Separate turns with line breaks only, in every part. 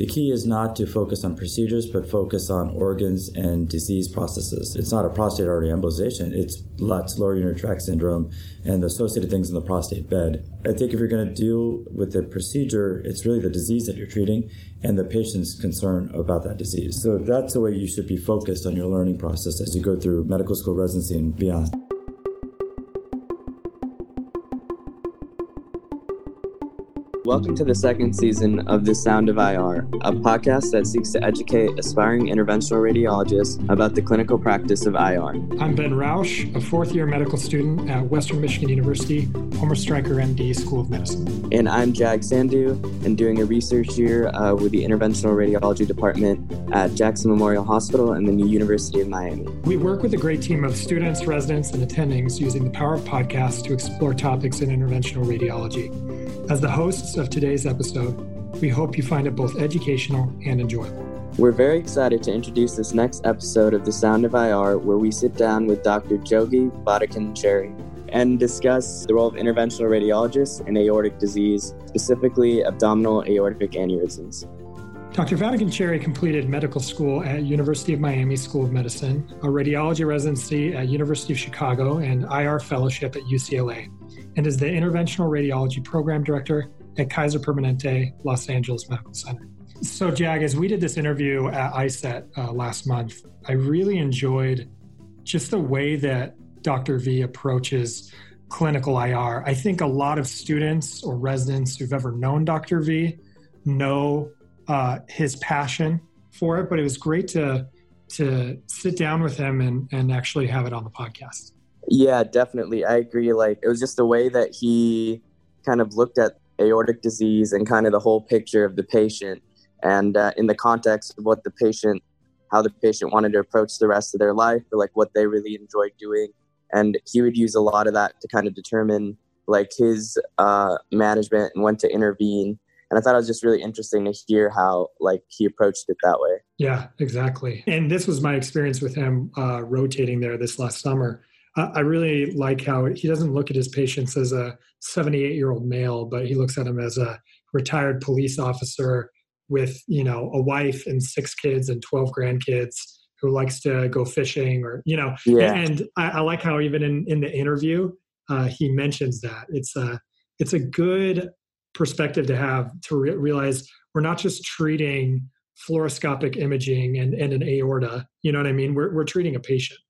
The key is not to focus on procedures, but focus on organs and disease processes. It's not a prostate artery embolization, it's LUTS, lower urinary tract syndrome, and the associated things in the prostate bed. I think if you're going to deal with the procedure, it's really the disease that you're treating and the patient's concern about that disease. So that's the way you should be focused on your learning process as you go through medical school residency and beyond.
Welcome to the second season of The Sound of IR, a podcast that seeks to educate aspiring interventional radiologists about the clinical practice of IR.
I'm Ben Roush, a fourth year medical student at Western Michigan University, Homer Stryker MD School of Medicine.
And I'm Jag Sandhu, and doing a research year uh, with the Interventional Radiology Department at Jackson Memorial Hospital and the New University of Miami.
We work with a great team of students, residents, and attendings using the power of podcasts to explore topics in interventional radiology. As the hosts of today's episode, we hope you find it both educational and enjoyable.
We're very excited to introduce this next episode of The Sound of IR, where we sit down with Dr. Geogy Cherry and discuss the role of interventional radiologists in aortic disease, specifically abdominal aortic aneurysms.
Dr. Cherry completed medical school at University of Miami School of Medicine, a radiology residency at University of Chicago, and IR fellowship at UCLA and is the Interventional Radiology Program Director at Kaiser Permanente Los Angeles Medical Center. So, Jag, as we did this interview at ISET uh, last month, I really enjoyed just the way that Dr. V approaches clinical IR. I think a lot of students or residents who've ever known Dr. V know uh, his passion for it, but it was great to to sit down with him and, and actually have it on the podcast.
Yeah, definitely. I agree. Like it was just the way that he kind of looked at aortic disease and kind of the whole picture of the patient. And uh, in the context of what the patient how the patient wanted to approach the rest of their life or like what they really enjoyed doing. And he would use a lot of that to kind of determine like his uh, management and when to intervene. And i thought it was just really interesting to hear how like he approached it that way.
Yeah exactly. And this was my experience with him uh, rotating there this last summer I really like how he doesn't look at his patients as a 78 year old male, but he looks at him as a retired police officer with, you know, a wife and six kids and 12 grandkids who likes to go fishing or, you know, yeah. and I, I like how even in, in the interview, uh, he mentions that it's a, it's a good perspective to have to re- realize we're not just treating fluoroscopic imaging and, and an aorta, you know what I mean? We're, we're treating a patient.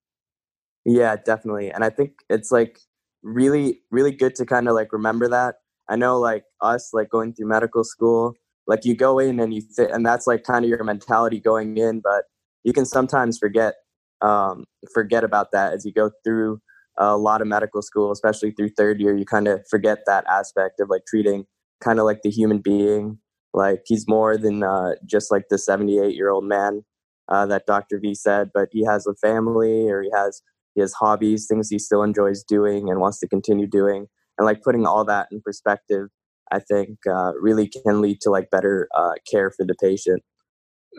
Yeah, definitely. And I think it's like really, really good to kind of like remember that. I know like us, like going through medical school, like you go in and you th- and that's like kind of your mentality going in, but you can sometimes forget um, forget about that as you go through a lot of medical school, especially through third year. You kind of forget that aspect of like treating kind of like the human being. Like he's more than uh, just like the 78 year old man uh, that Dr. V said, but he has a family or he has he has hobbies, things he still enjoys doing and wants to continue doing. And like putting all that in perspective, I think uh, really can lead to like better uh, care for the patient.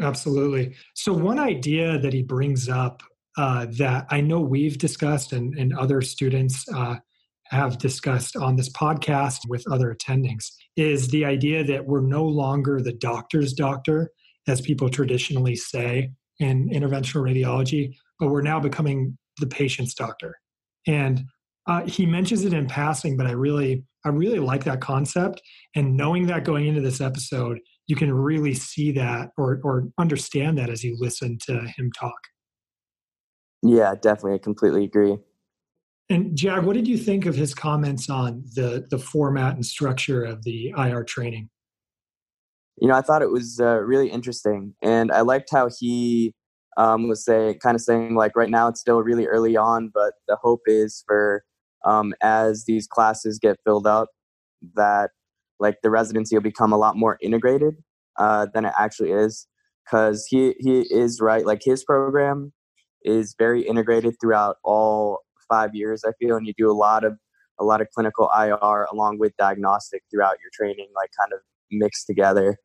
Absolutely. So, one idea that he brings up uh, that I know we've discussed and, and other students uh, have discussed on this podcast with other attendings is the idea that we're no longer the doctor's doctor, as people traditionally say in interventional radiology, but we're now becoming the patient's doctor. And uh, he mentions it in passing, but I really, I really like that concept. And knowing that going into this episode, you can really see that or or understand that as you listen to him talk.
Yeah, definitely, I completely agree.
And Jag, what did you think of his comments on the the format and structure of the IR training?
You know, I thought it was uh, really interesting, and I liked how he um, was say kind of saying like right now it's still really early on, but the hope is for um, as these classes get filled up that like the residency will become a lot more integrated uh, than it actually is. Because he he is right like his program is very integrated throughout all five years I feel and you do a lot of a lot of clinical IR along with diagnostic throughout your training like kind of mixed together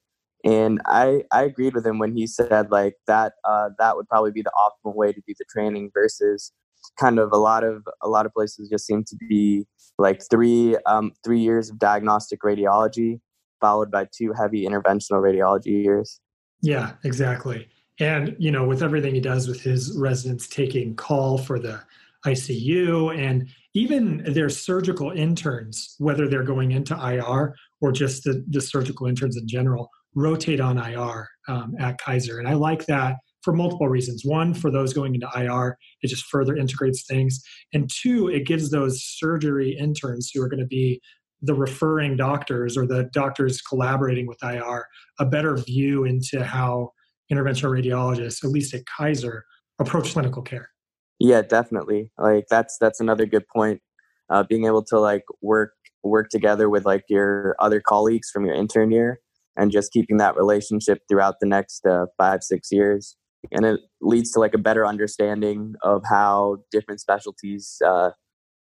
and I I agreed with him when he said like that uh, that would probably be the optimal way to do the training versus kind of a lot of a lot of places just seem to be like three um, three years of diagnostic radiology followed by two heavy interventional radiology years.
Yeah, exactly. And, you know, with everything he does with his residents taking call for the ICU and even their surgical interns, whether they're going into IR or just the, the surgical interns in general, rotate on IR um, at Kaiser. And I like that for multiple reasons. One, for those going into IR, it just further integrates things. And two, it gives those surgery interns who are going to be the referring doctors or the doctors collaborating with IR a better view into how interventional radiologists, at least at Kaiser, approach clinical care.
Yeah, definitely. Like that's that's another good point. Uh, being able to like work work together with like your other colleagues from your intern year and just keeping that relationship throughout the next uh, five six years and it leads to like a better understanding of how different specialties uh,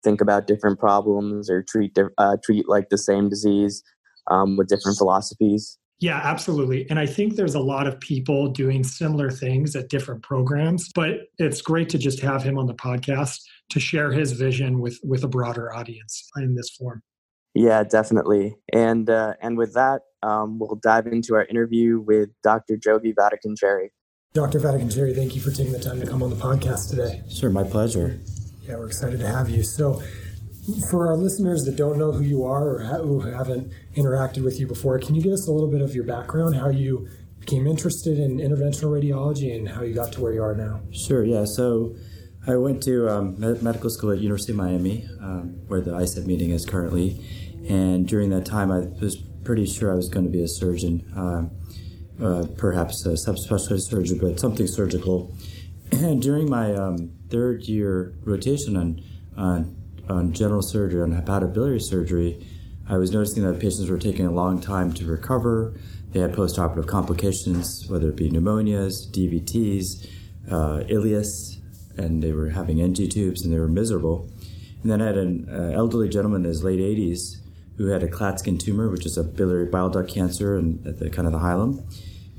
think about different problems or treat uh, treat like the same disease um, with different philosophies
yeah, absolutely. And I think there's a lot of people doing similar things at different programs, but it's great to just have him on the podcast to share his vision with with a broader audience in this form.
Yeah, definitely. And uh, and with that, um, we'll dive into our interview with Dr. Geogy Vatican Cherry.
Dr. Vatakencherry, thank you for taking the time to come on the podcast today.
Sure, my pleasure.
Yeah, we're excited to have you. So, for our listeners that don't know who you are or who haven't interacted with you before, can you give us a little bit of your background, how you became interested in interventional radiology, and how you got to where you are now?
Sure, yeah. So I went to um, medical school at University of Miami, um, where the ISET meeting is currently, and during that time I was pretty sure I was going to be a surgeon, um, uh, perhaps a subspecialty surgeon, but something surgical. And during my um, third year rotation on, on on general surgery, on hepatobiliary surgery, I was noticing that patients were taking a long time to recover. They had postoperative complications, whether it be pneumonias, DVTs, uh, ileus, and they were having NG tubes and they were miserable. And then I had an uh, elderly gentleman in his late 80s who had a Klatskin tumor, which is a biliary bile duct cancer and at the kind of the hilum.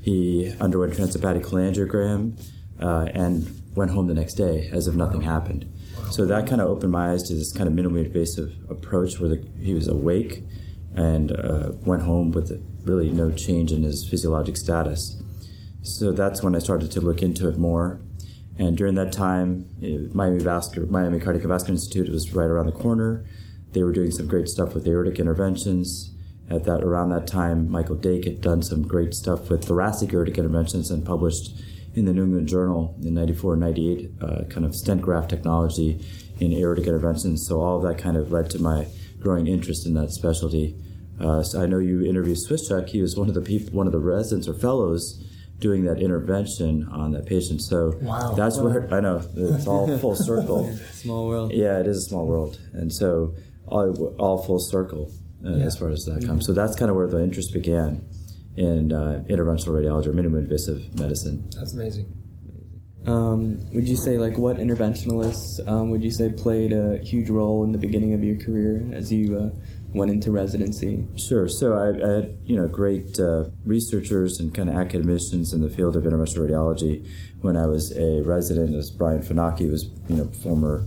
He underwent transhepatic cholangiogram uh, and went home the next day as if nothing happened. So that kind of opened my eyes to this kind of minimally invasive approach where the, he was awake and uh, went home with really no change in his physiologic status. So that's when I started to look into it more. And during that time, Miami, Vascular, Miami Cardiovascular Institute was right around the corner. They were doing some great stuff with aortic interventions. At that around that time, Michael Dake had done some great stuff with thoracic aortic interventions and published in the New England Journal in 94 98, uh, kind of stent graft technology in aortic interventions. So all of that kind of led to my growing interest in that specialty. Uh, so I know you interviewed Swischuk. He was one of the people, one of the residents or fellows doing that intervention on that patient. So
wow.
that's wow. where I know it's all full circle.
small world.
Yeah, it is a small world, and so all, all full circle uh, yeah. as far as that comes. So that's kind of where the interest began in uh, interventional radiology or minimally invasive medicine.
That's amazing.
Um, would you say like what interventionalists um, would you say played a huge role in the beginning of your career as you uh, went into residency?
Sure. So I, I had you know great uh, researchers and kind of academicians in the field of interventional radiology. When I was a resident, as Brian Funaki was you know former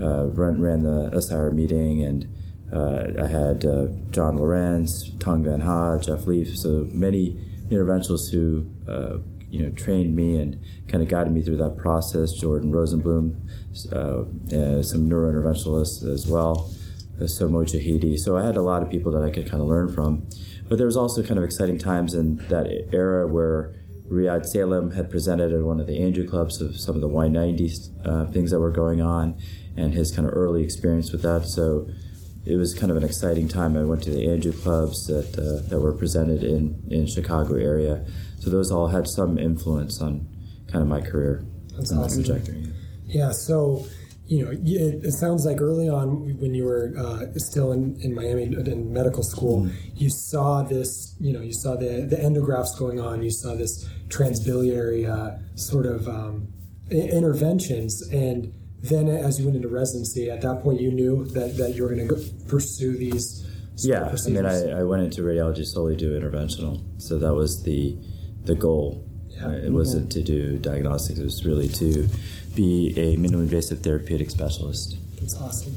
uh, ran, ran the SIR meeting and uh, I had uh, John Lorenz, Thuong Van Ha, Jeff Leef, so many interventionalists who uh, you know trained me and kind of guided me through that process. Jordan Rosenblum, some neurointerventionalists as well, so Mojahidi. So I had a lot of people that I could kind of learn from. But there was also kind of exciting times in that era where Riad Salem had presented at one of the Andrew Clubs of some of the Y90 uh, things that were going on and his kind of early experience with that. So it was kind of an exciting time. I went to the Andrew clubs that uh, that were presented in in Chicago area, so those all had some influence on kind of my career
That's awesome. trajectory. Yeah, so you know, it, it, sounds like early on when you were uh, still in, in Miami in medical school, mm-hmm. you saw this, you know, you saw the, the endografts going on, you saw this transbiliary uh, sort of um, interventions, and then as you went into residency, at that point you knew that, that you were going to pursue these.
Yeah, I mean, I, I went into radiology solely to do interventional, so that was the the goal. Yeah. It wasn't to do diagnostics; it was really to be a minimally invasive therapeutic specialist.
That's awesome.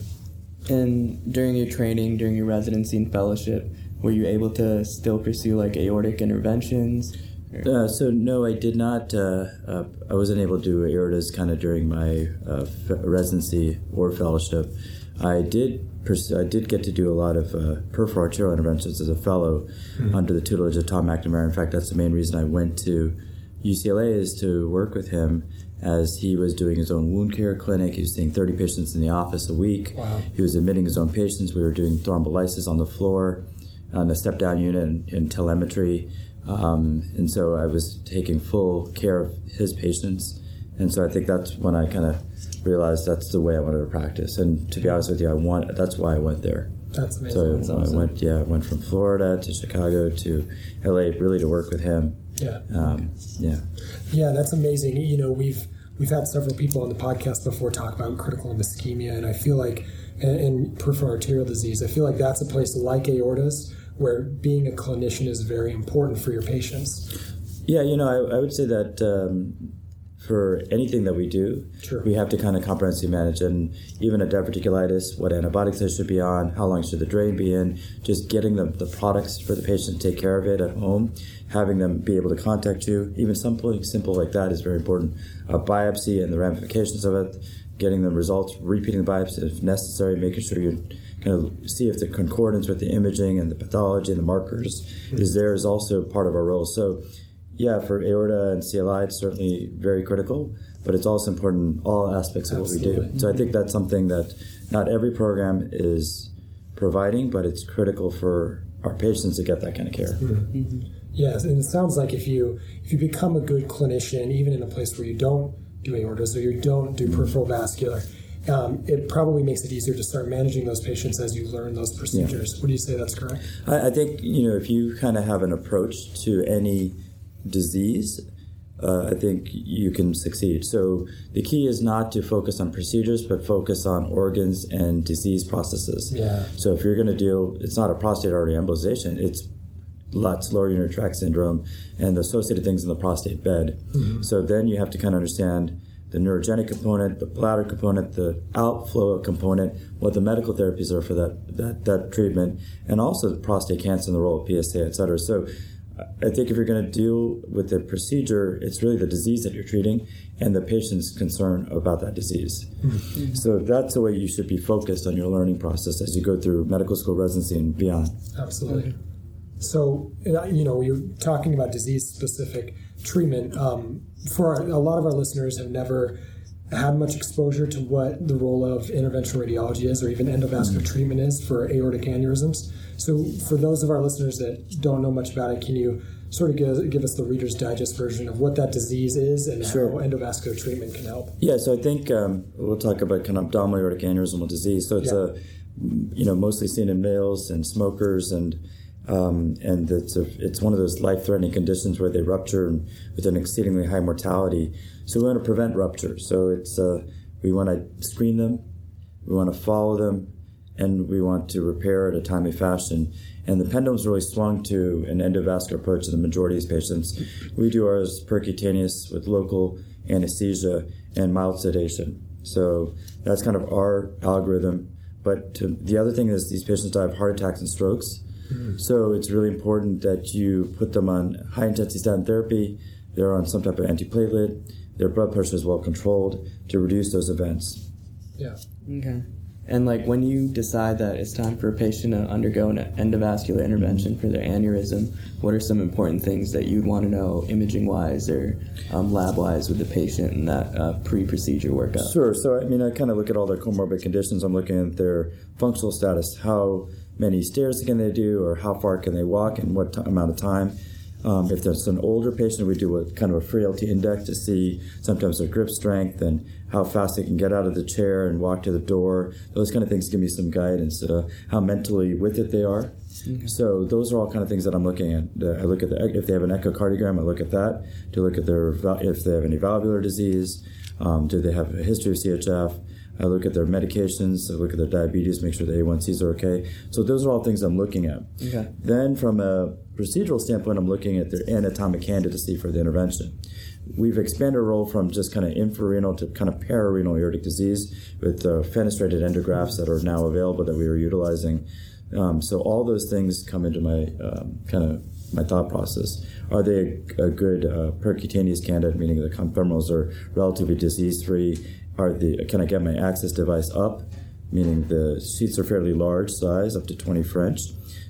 And during your training, during your residency and fellowship, were you able to still pursue like aortic interventions?
Uh, so no, I did not. Uh, uh, I wasn't able to do aortas kind of during my uh, residency or fellowship. I did. Pers- I did get to do a lot of uh, peripheral arterial interventions as a fellow mm-hmm. under the tutelage of Tom McNamara. In fact, that's the main reason I went to UCLA is to work with him as he was doing his own wound care clinic. He was seeing 30 patients in the office a week. Wow. He was admitting his own patients. We were doing thrombolysis on the floor on the step down unit in, in telemetry. Um, and so I was taking full care of his patients. And so I think that's when I kind of realized that's the way I wanted to practice. And to be honest with you, I want that's why I went there.
That's amazing.
So that's I went, yeah, I went from Florida to Chicago to LA, really to work with him.
Yeah.
Um, yeah.
Yeah, that's amazing. You know, we've we've had several people on the podcast before talk about critical ischemia, and I feel like in peripheral arterial disease, I feel like that's a place like aortas where being a clinician is very important for your patients.
Yeah, you know, I, I would say that um, for anything that we do, we have to kind of comprehensively manage. And even a diverticulitis, what antibiotics they should be on, how long should the drain be in, just getting the, the products for the patient to take care of it at home, having them be able to contact you, even something simple like that is very important. A biopsy and the ramifications of it, getting the results, repeating the biopsy if necessary, making sure you kind of see if the concordance with the imaging and the pathology and the markers mm-hmm. is there is also part of our role. So, yeah, for aorta and CLI, it's certainly very critical, but it's also important in all aspects of Absolutely. what we do. So I think that's something that not every program is providing, but it's critical for our patients to get that kind of care.
Mm-hmm. mm-hmm. Yes, and it sounds like if you if you become a good clinician, even in a place where you don't do aortas or you don't do peripheral vascular, um, it probably makes it easier to start managing those patients as you learn those procedures. Yeah. Would you say that's correct?
I, I think you know if you kind of have an approach to any disease, uh, I think you can succeed. So the key is not to focus on procedures, but focus on organs and disease processes.
Yeah.
So if you're going to deal, it's not a prostate artery embolization; it's LUTS, lower urinary tract syndrome, and the associated things in the prostate bed. Mm-hmm. So then you have to kind of understand the neurogenic component, the bladder component, the outflow component, what the medical therapies are for that that, that treatment, and also the prostate cancer and the role of PSA, et cetera. So I think if you're going to deal with the procedure, it's really the disease that you're treating and the patient's concern about that disease. Mm-hmm. So that's the way you should be focused on your learning process as you go through medical school residency and beyond.
Absolutely. So, you know, you're talking about disease specific treatment. Um, for our, a lot of our listeners have never had much exposure to what the role of interventional radiology is or even endovascular mm-hmm. treatment is for aortic aneurysms. So, for those of our listeners that don't know much about it, can you sort of give, give us the Reader's Digest version of what that disease is and sure. how endovascular treatment can help?
Yeah, so I think um, we'll talk about kind of abdominal aortic aneurysmal disease. So, it's yeah. a you know mostly seen in males and smokers and um, and it's, a, it's one of those life-threatening conditions where they rupture with an exceedingly high mortality. So we want to prevent rupture. So it's uh, we want to screen them, we want to follow them, and we want to repair it at a timely fashion. And the pendulum's really swung to an endovascular approach in the majority of these patients. We do ours percutaneous with local anesthesia and mild sedation. So that's kind of our algorithm. But to, the other thing is these patients die of heart attacks and strokes. Mm-hmm. So it's really important that you put them on high intensity statin therapy. They're on some type of antiplatelet. Their blood pressure is well controlled to reduce those events.
Yeah.
Okay. And like when you decide that it's time for a patient to undergo an endovascular intervention for their aneurysm, what are some important things that you'd want to know imaging wise or um, lab wise with the patient in that uh, pre procedure workup?
Sure. So, I mean, I kind of look at all their comorbid conditions. I'm looking at their functional status, how many stairs can they do, or how far can they walk, and what t- amount of time. Um, if there's an older patient, we do a kind of a frailty index to see sometimes their grip strength and how fast they can get out of the chair and walk to the door. Those kind of things give me some guidance. Uh, how mentally with it they are. Okay. So those are all kind of things that I'm looking at. Uh, I look at the, if they have an echocardiogram, I look at that to look at their if they have any valvular disease. Um, do they have a history of CHF? I look at their medications, I look at their diabetes, make sure the A1Cs are okay. So those are all things I'm looking at.
Okay.
Then from a procedural standpoint, I'm looking at their anatomic candidacy for the intervention. We've expanded our role from just kind of infrarenal to kind of pararenal aortic disease with the fenestrated endografts that are now available that we are utilizing. Um, so all those things come into my um, kind of my thought process. Are they a, a good uh, percutaneous candidate, meaning the common femorals are relatively disease free? Are the can I get my access device up, meaning the sheaths are fairly large size, up to 20 French?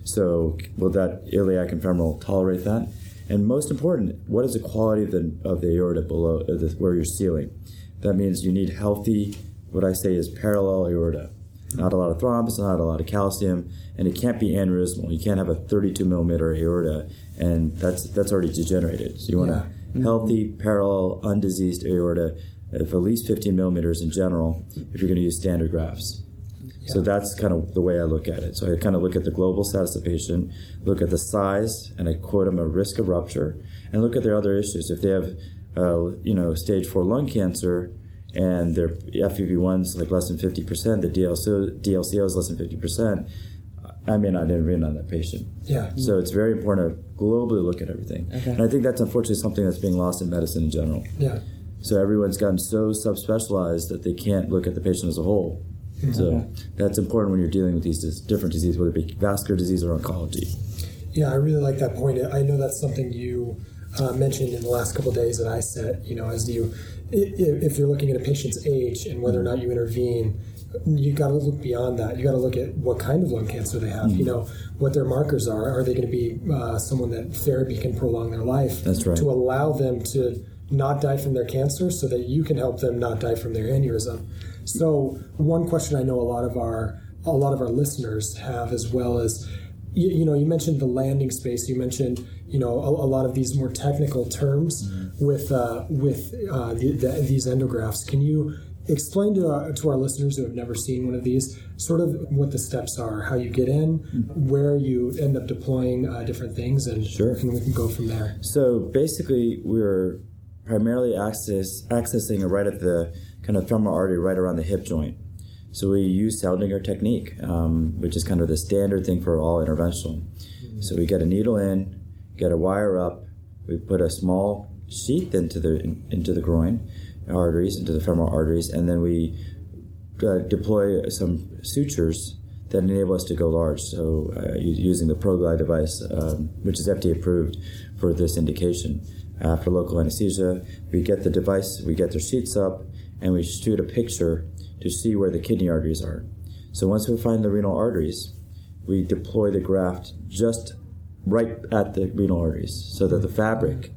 So will that iliac and femoral tolerate that? And most important, what is the quality of the, of the aorta below uh, the, where you're sealing? That means you need healthy, what I say is parallel aorta. Not a lot of thrombus, not a lot of calcium, and it can't be aneurysmal. You can't have a 32 millimeter aorta, and that's that's already degenerated. So you want yeah. a healthy, parallel, undiseased aorta of at least 15 millimeters in general if you're going to use standard grafts. Yeah. So that's kind of the way I look at it. So I kind of look at the global status of the patient, look at the size, and I quote them a risk of rupture, and look at their other issues. If they have, uh, you know, stage four lung cancer, and their FEV1 is like less than 50%, the DLCO, DLCO is less than 50%, I may not intervene on that patient.
Yeah.
So it's very important to globally look at everything. Okay. And I think that's unfortunately something that's being lost in medicine in general.
Yeah.
So everyone's gotten so subspecialized that they can't look at the patient as a whole. Mm-hmm. So that's important when you're dealing with these different diseases, whether it be vascular disease or oncology.
Yeah, I really like that point. I know that's something you uh, mentioned in the last couple days that I said. You know, as you, if you're looking at a patient's age and whether or not you intervene, you got to look beyond that. You got to look at what kind of lung cancer they have. Mm-hmm. You know what their markers are. Are they going to be uh, someone that therapy can prolong their life?
That's right.
To allow them to not die from their cancer, so that you can help them not die from their aneurysm. So one question I know a lot of our a lot of our listeners have, as well as you, you know, you mentioned the landing space. You mentioned you know a, a lot of these more technical terms mm-hmm. with uh, with uh, the, the, these endografts. Can you explain to our, to our listeners who have never seen one of these sort of what the steps are, how you get in, mm-hmm. where you end up deploying uh, different things, and,
sure.
and we can go from there.
So basically, we're primarily access, accessing a right at the kind of femoral artery right around the hip joint. So we use Seldinger technique, um, which is kind of the standard thing for all interventional. Mm-hmm. So we get a needle in, get a wire up, we put a small sheath into the into the groin, arteries, into the femoral arteries, and then we uh, deploy some sutures that enable us to go large. So, uh, using the ProGlide device, um, which is FDA approved for this indication. Uh, After local anesthesia, we get the device, we get their sheaths up, and we shoot a picture to see where the kidney arteries are. So, once we find the renal arteries, we deploy the graft just right at the renal arteries so that the fabric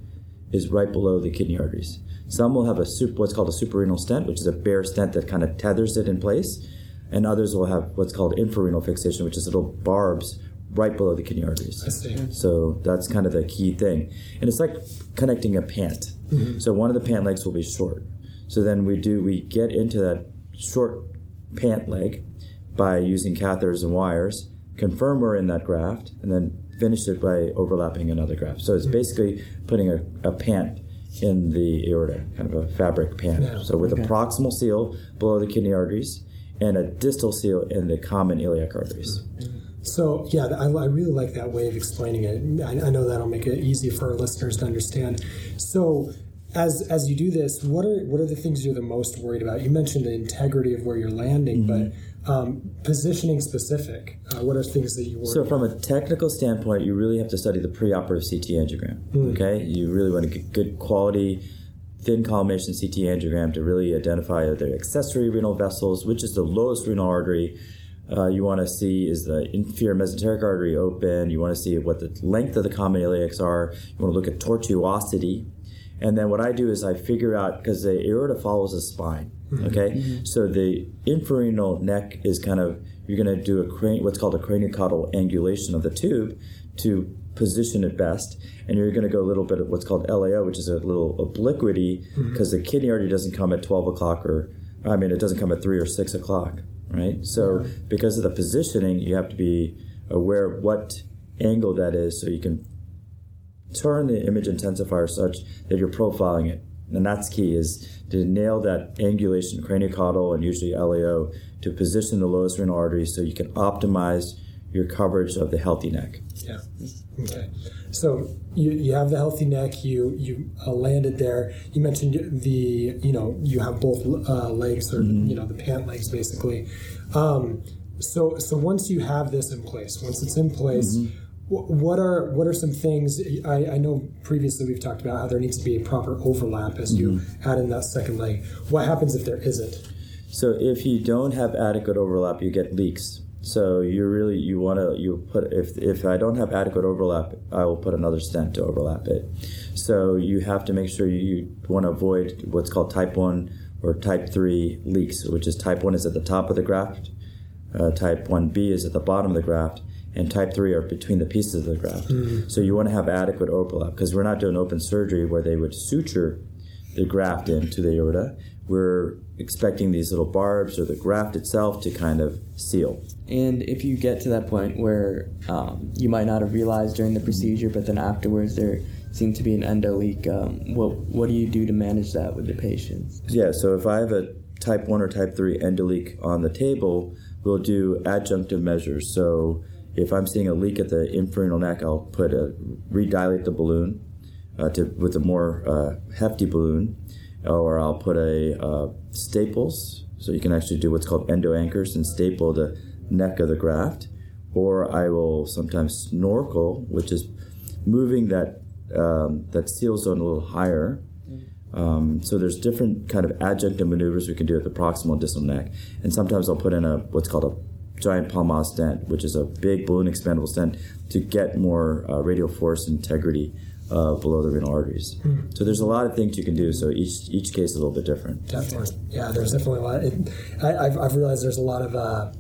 is right below the kidney arteries. Some will have a super, what's called a suprarenal stent, which is a bare stent that kind of tethers it in place, and others will have what's called infrarenal fixation, which is little barbs right below the kidney arteries. So that's kind of the key thing, and it's like connecting a pant. Mm-hmm. So one of the pant legs will be short. So then we do we get into that short pant leg by using catheters and wires, confirm we're in that graft, and then finish it by overlapping another graft. So it's mm-hmm. basically putting a, a pant in the aorta, kind of a fabric pant. Yeah. So with okay. a proximal seal below the kidney arteries and a distal seal in the common iliac arteries.
So yeah, I, I really like that way of explaining it. I, I know that'll make it easy for our listeners to understand. So as as you do this, what are what are the things you're the most worried about? You mentioned the integrity of where you're landing, mm-hmm. but um, positioning specific, uh, what are things that you work
So, from a technical standpoint, you really have to study the preoperative CT angiogram. Mm. Okay, you really want to get good quality, thin collimation CT angiogram to really identify the accessory renal vessels, which is the lowest renal artery. Uh, you want to see is the inferior mesenteric artery open. You want to see what the length of the common iliacs are. You want to look at tortuosity. And then what I do is I figure out because the aorta follows the spine. Mm-hmm. Okay, mm-hmm. so the infrarenal neck is kind of you're going to do a crane, what's called a craniocaudal angulation of the tube to position it best, and you're going to go a little bit of what's called LAO, which is a little obliquity because mm-hmm. the kidney artery doesn't come at 12 o'clock or I mean it doesn't come at three or six o'clock, right? So because of the positioning, you have to be aware of what angle that is, so you can turn the image intensifier such that you're profiling it and that's key is to nail that angulation craniocaudal and usually LAO to position the lowest renal artery so you can optimize your coverage of the healthy neck.
Yeah. Mm-hmm. Okay. So you, you have the healthy neck. You you uh, landed there. You mentioned the you know you have both uh, legs or mm-hmm. you know the pant legs basically. Um, so so once you have this in place, once it's in place. Mm-hmm what are what are some things I, I, know previously we've talked about how there needs to be a proper overlap as you mm-hmm. add in that second leg what happens if there isn't
so if you don't have adequate overlap you get leaks so you really you want to you put if if i don't have adequate overlap i will put another stent to overlap it so you have to make sure you, want to avoid what's called type 1 or type 3 leaks which is type 1 is at the top of the graft uh, type 1b is at the bottom of the graft and type 3 are between the pieces of the graft. Mm-hmm. So you want to have adequate overlap because we're not doing open surgery where they would suture the graft into the aorta. We're expecting these little barbs or the graft itself to kind of seal.
And if you get to that point where um, you might not have realized during the procedure, but then afterwards there seemed to be an endo leak, um, what, what do you do to manage that with the patients?
Yeah, so if I have a type 1 or type 3 endo leak on the table, we'll do adjunctive measures. So if I'm seeing a leak at the infrarenal neck, I'll put a redilate the balloon uh, to with a more uh, hefty balloon, or I'll put a uh, staples, so you can actually do what's called endo anchors and staple the neck of the graft, or I will sometimes snorkel, which is moving that um, that seal zone a little higher. Um, so there's different kind of adjunctive maneuvers we can do at the proximal and distal neck, and sometimes I'll put in a what's called a giant Palmaz stent, which is a big balloon expandable stent to get more uh, radial force integrity uh, below the renal arteries. Mm. So there's a lot of things you can do. So each each case is a little bit different.
Definitely, yeah. There's definitely a lot. It, I, have I've realized there's a lot of uh,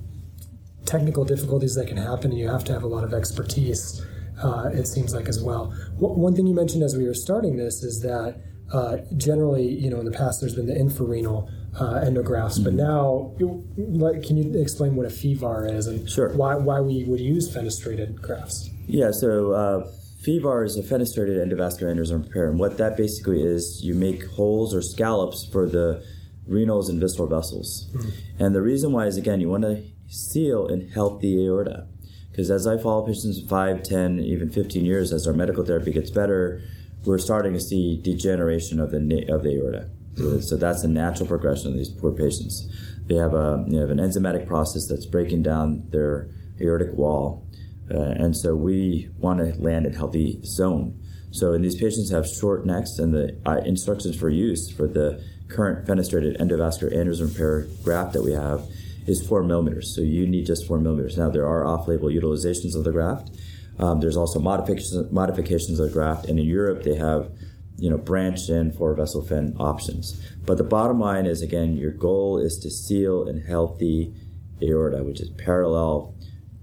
technical difficulties that can happen, and you have to have a lot of expertise. Uh, it seems like as well. one thing you mentioned as we were starting this is that uh, generally, you know, in the past there's been the infrarenal uh, endografts, mm-hmm. but now, like, can you explain what a FEVAR is and
sure.
why why we would use fenestrated grafts?
Yeah, so uh, FEVAR is a fenestrated endovascular aneurysm repair, and what that basically is, you make holes or scallops for the renals and visceral vessels, mm-hmm. and the reason why is again you want to seal and help the aorta. Because as I follow patients 5, 10, even 15 years, as our medical therapy gets better, we're starting to see degeneration of the of the aorta. So that's a natural progression of these poor patients. They have a you have an enzymatic process that's breaking down their aortic wall, uh, and so we want to land in healthy zone. So in these patients have short necks, and the uh, instructions for use for the current fenestrated endovascular aneurysm repair graft that we have is four millimeters. So you need just four millimeters. Now there are off-label utilizations of the graft. Um, there's also modifications modifications of the graft, and in Europe they have you know, branch in for vessel fin options. But the bottom line is again, your goal is to seal and healthy aorta, which is parallel,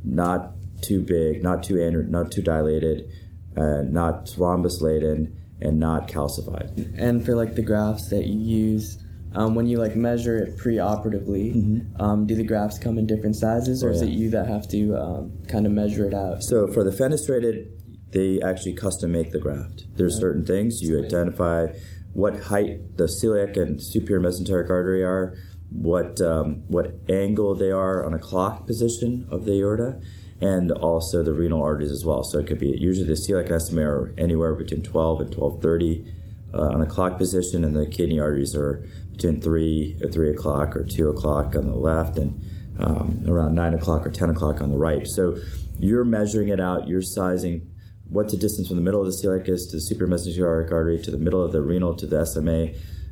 not too big, not too not too dilated, uh, not thrombus laden, and not calcified.
And for like the grafts that you use, um, when you like measure it pre-operatively, mm-hmm. um, do the grafts come in different sizes, or oh, yeah. is it you that have to um, kind of measure it out?
So for the fenestrated they actually custom make the graft. There's certain things you identify what height the celiac and superior mesenteric artery are, what um, what angle they are on a clock position of the aorta, and also the renal arteries as well. So it could be usually the celiac SMA are anywhere between 12 and 12:30 uh, on a clock position, and the kidney arteries are between three or three o'clock or two o'clock on the left, and um, around nine o'clock or 10 o'clock on the right. So you're measuring it out, you're sizing what's the distance from the middle of the celiacus to the superior mesenteric artery to the middle of the renal to the SMA,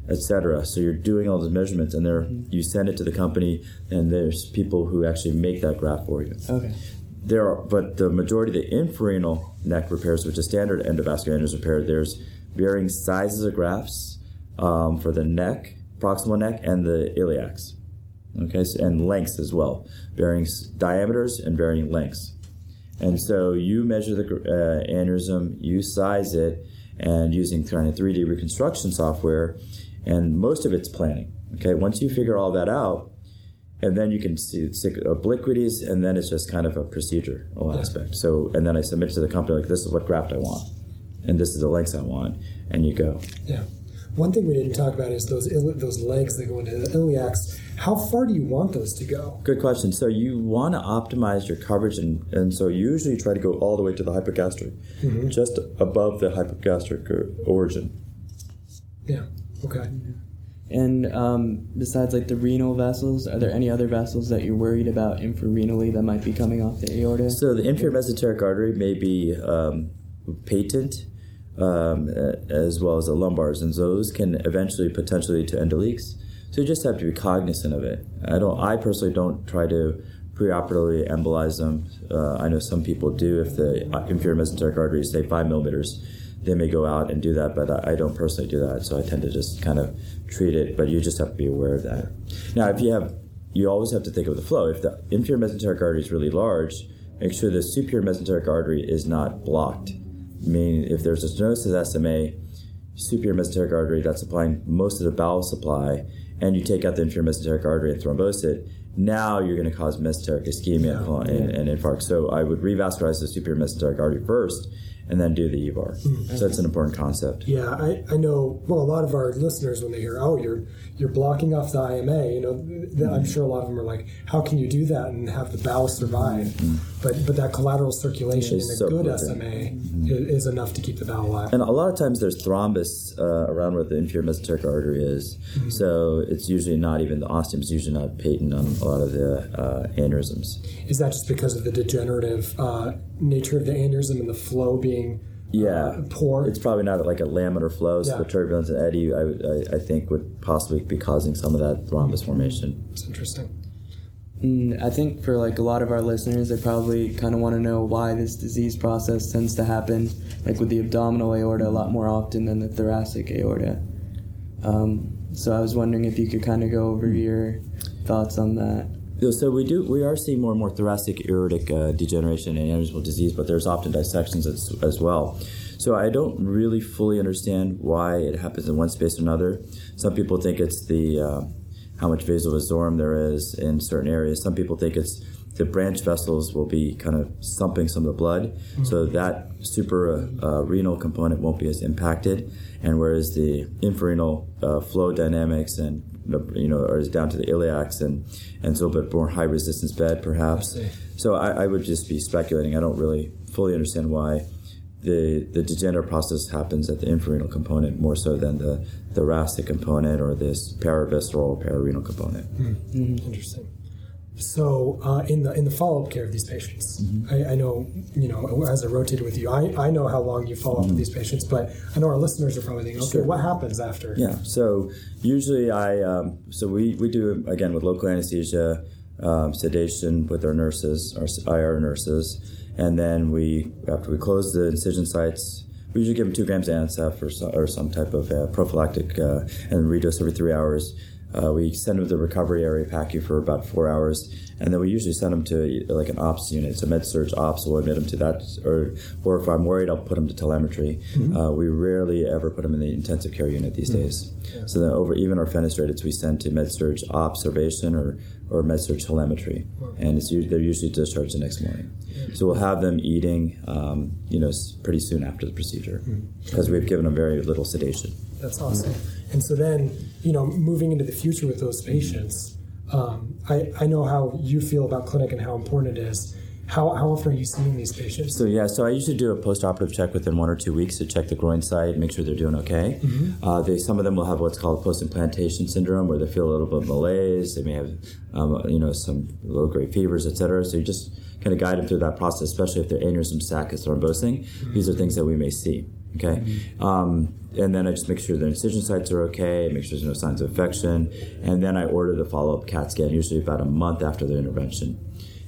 etc. So you're doing all those measurements, and there you send it to the company, and there's people who actually make that graph for you.
Okay.
There are, but the majority of the infrarenal neck repairs, which is standard endovascular aneurysm repair, there's varying sizes of grafts um, for the neck, proximal neck, and the iliacs. Okay, so, and lengths as well, varying diameters and varying lengths. And so you measure the uh, aneurysm, you size it, and using kind of 3D reconstruction software, and most of it's planning. Okay, once you figure all that out, and then you can see obliquities, and then it's just kind of a procedural yeah. aspect. So, and then I submit to the company like, this is what graft I want, and this is the lengths I want, and you go.
Yeah. One thing we didn't talk about is those those legs that go into the iliacs. How far do you want those to go?
Good question. So you want to optimize your coverage, and, and so you usually try to go all the way to the hypogastric, mm-hmm. just above the hypogastric origin.
Yeah. Okay.
And um, besides like the renal vessels, are there any other vessels that you're worried about infrarenally that might be coming off the aorta?
So the inferior mesenteric artery may be um, patent um, as well as the lumbars, and those can eventually potentially to endoleaks. So you just have to be cognizant of it. I don't. I personally don't try to preoperatively embolize them. Uh, I know some people do if the inferior mesenteric artery is say five millimeters they may go out and do that, but I, don't personally do that. So I tend to just kind of treat it, but you just have to be aware of that. Now, if you have, you always have to think of the flow. If the inferior mesenteric artery is really large, make sure the superior mesenteric artery is not blocked. Meaning, if there's a stenosis SMA, superior mesenteric artery that's supplying most of the bowel supply, and you take out the inferior mesenteric artery and thrombose it, now you're going to cause mesenteric ischemia yeah. and, and, infarct. So I would revascularize the superior mesenteric artery first and then do the EVAR. Mm-hmm. So that's an important concept.
Yeah, I, I know. Well, a lot of our listeners when they hear, "Oh, you're you're blocking off the IMA," you know, mm-hmm. I'm sure a lot of them are like, "How can you do that and have the bowel survive?" Mm-hmm. But but that collateral circulation in a so good SMA mm-hmm. is, enough to keep the bowel alive.
And a lot of times there's thrombus uh, around where the inferior mesenteric artery is, mm-hmm. so it's usually not even the ostium is usually not patent on a lot of the uh, aneurysms.
Is that just because of the degenerative uh, nature of the aneurysm and the flow being
yeah,
uh, poor.
It's probably not like a laminar flow, so yeah. the turbulence and eddy, I, I, I, think, would possibly be causing some of that thrombus formation.
It's interesting.
And I think for like a lot of our listeners, they probably kind of want to know why this disease process tends to happen, like with the abdominal aorta, a lot more often than the thoracic aorta. Um, so I was wondering if you could kind of go over your thoughts on that.
So we do we are seeing more and more thoracic aortic uh, degeneration and aneurysmal disease, but there's often dissections as, as well. So I don't really fully understand why it happens in one space or another. Some people think it's the uh, how much vasa vasorum there is in certain areas. Some people think it's the branch vessels will be kind of sumping some of the blood, mm-hmm. so that super uh, renal component won't be as impacted. And whereas the infrarenal uh, flow dynamics and you know, or is down to the iliacs and and so a bit more high resistance bed perhaps. I so I, I, would just be speculating. I don't really fully understand why the the degenerative process happens at the infrarenal component more so than the thoracic component or this paravisceral pararenal component.
Mm-hmm. Interesting. So uh, in the in the follow up care of these patients, mm-hmm. I, I, know you know as I rotated with you, I, I know how long you follow mm-hmm. up with mm-hmm. these patients, but I know our listeners are probably thinking, okay, sure. what happens after?
Yeah. So usually I um, so we we do again with local anesthesia, um, sedation with our nurses, our IR nurses, and then we after we close the incision sites. We usually give them two grams of Ancef or, some, or some type of uh, prophylactic uh, and redose every three hours uh, we send them to the recovery area PACU for about four hours, and then we usually send them to like an ops unit. So med surge ops We'll admit them to that, or or if I'm worried, I'll put them to telemetry. Mm-hmm. Uh, we rarely ever put them in the intensive care unit these mm-hmm. days. Yeah. So then over even our fenestrated, we send to med surg observation or or med surge telemetry, and it's they're usually discharged the next morning. So we'll have them eating, um, you know, pretty soon after the procedure because mm-hmm. we've given them very little sedation.
That's awesome. And so then, you know, moving into the future with those patients, um, I, I know how you feel about clinic and how important it is. How, how often are you seeing these patients?
So yeah, so I usually do a post-operative check within one or two weeks to check the groin site, make sure they're doing okay. Mm-hmm. Uh, they, some of them will have what's called post-implantation syndrome, where they feel a little bit malaise. They may have, um, you know, some low-grade fevers, etc. So you just kind of guide them through that process, especially if their aneurysm sac is thrombosing. Mm-hmm. These are things that we may see. Okay. Mm-hmm. Um, and then I just make sure the incision sites are okay, make sure there's no signs of infection, and then I order the follow up CAT scan, usually about a month after the intervention.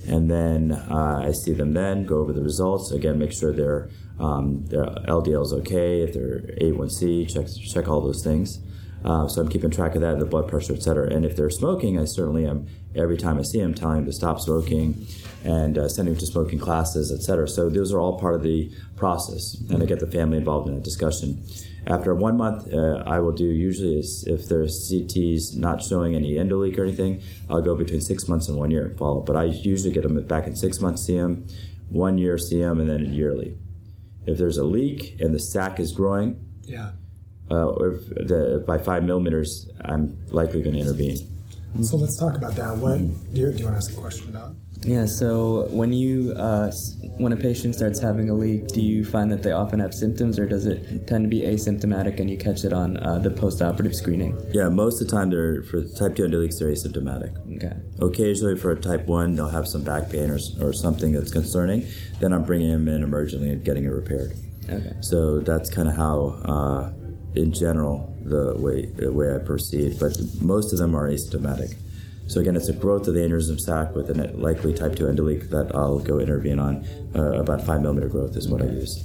And then uh, I see them then, go over the results, again, make sure their, um, their LDL is okay, if their A1C, check, check all those things. Uh, so I'm keeping track of that, the blood pressure, et cetera. And if they're smoking, I certainly am, every time I see them, telling them to stop smoking and uh, sending them to smoking classes, et cetera. So those are all part of the process, and I get the family involved in that discussion. After one month, uh, I will do usually if their CT's not showing any endoleak or anything, I'll go between six months and one year and follow. But I usually get them back in six months, see them, one year, see them, and then yearly. If there's a leak and the sac is growing,
yeah,
uh, or the, by five millimeters, I'm likely going to intervene.
So let's talk about that. What do you, do you want to ask a question about?
Yeah. So when you uh, when a patient starts having a leak, do you find that they often have symptoms, or does it tend to be asymptomatic and you catch it on uh, the post-operative screening?
Yeah, most of the time they're for type two endoleaks they're asymptomatic.
Okay.
Occasionally for a type one they'll have some back pain or, or something that's concerning. Then I'm bringing them in emergently and getting it repaired.
Okay.
So that's kind of how, uh, in general, the way the way I proceed. But most of them are asymptomatic. So again, it's a growth of the aneurysm sac with a likely type 2 endoleak that I'll go intervene on. Uh, about 5 millimeter growth is what I use.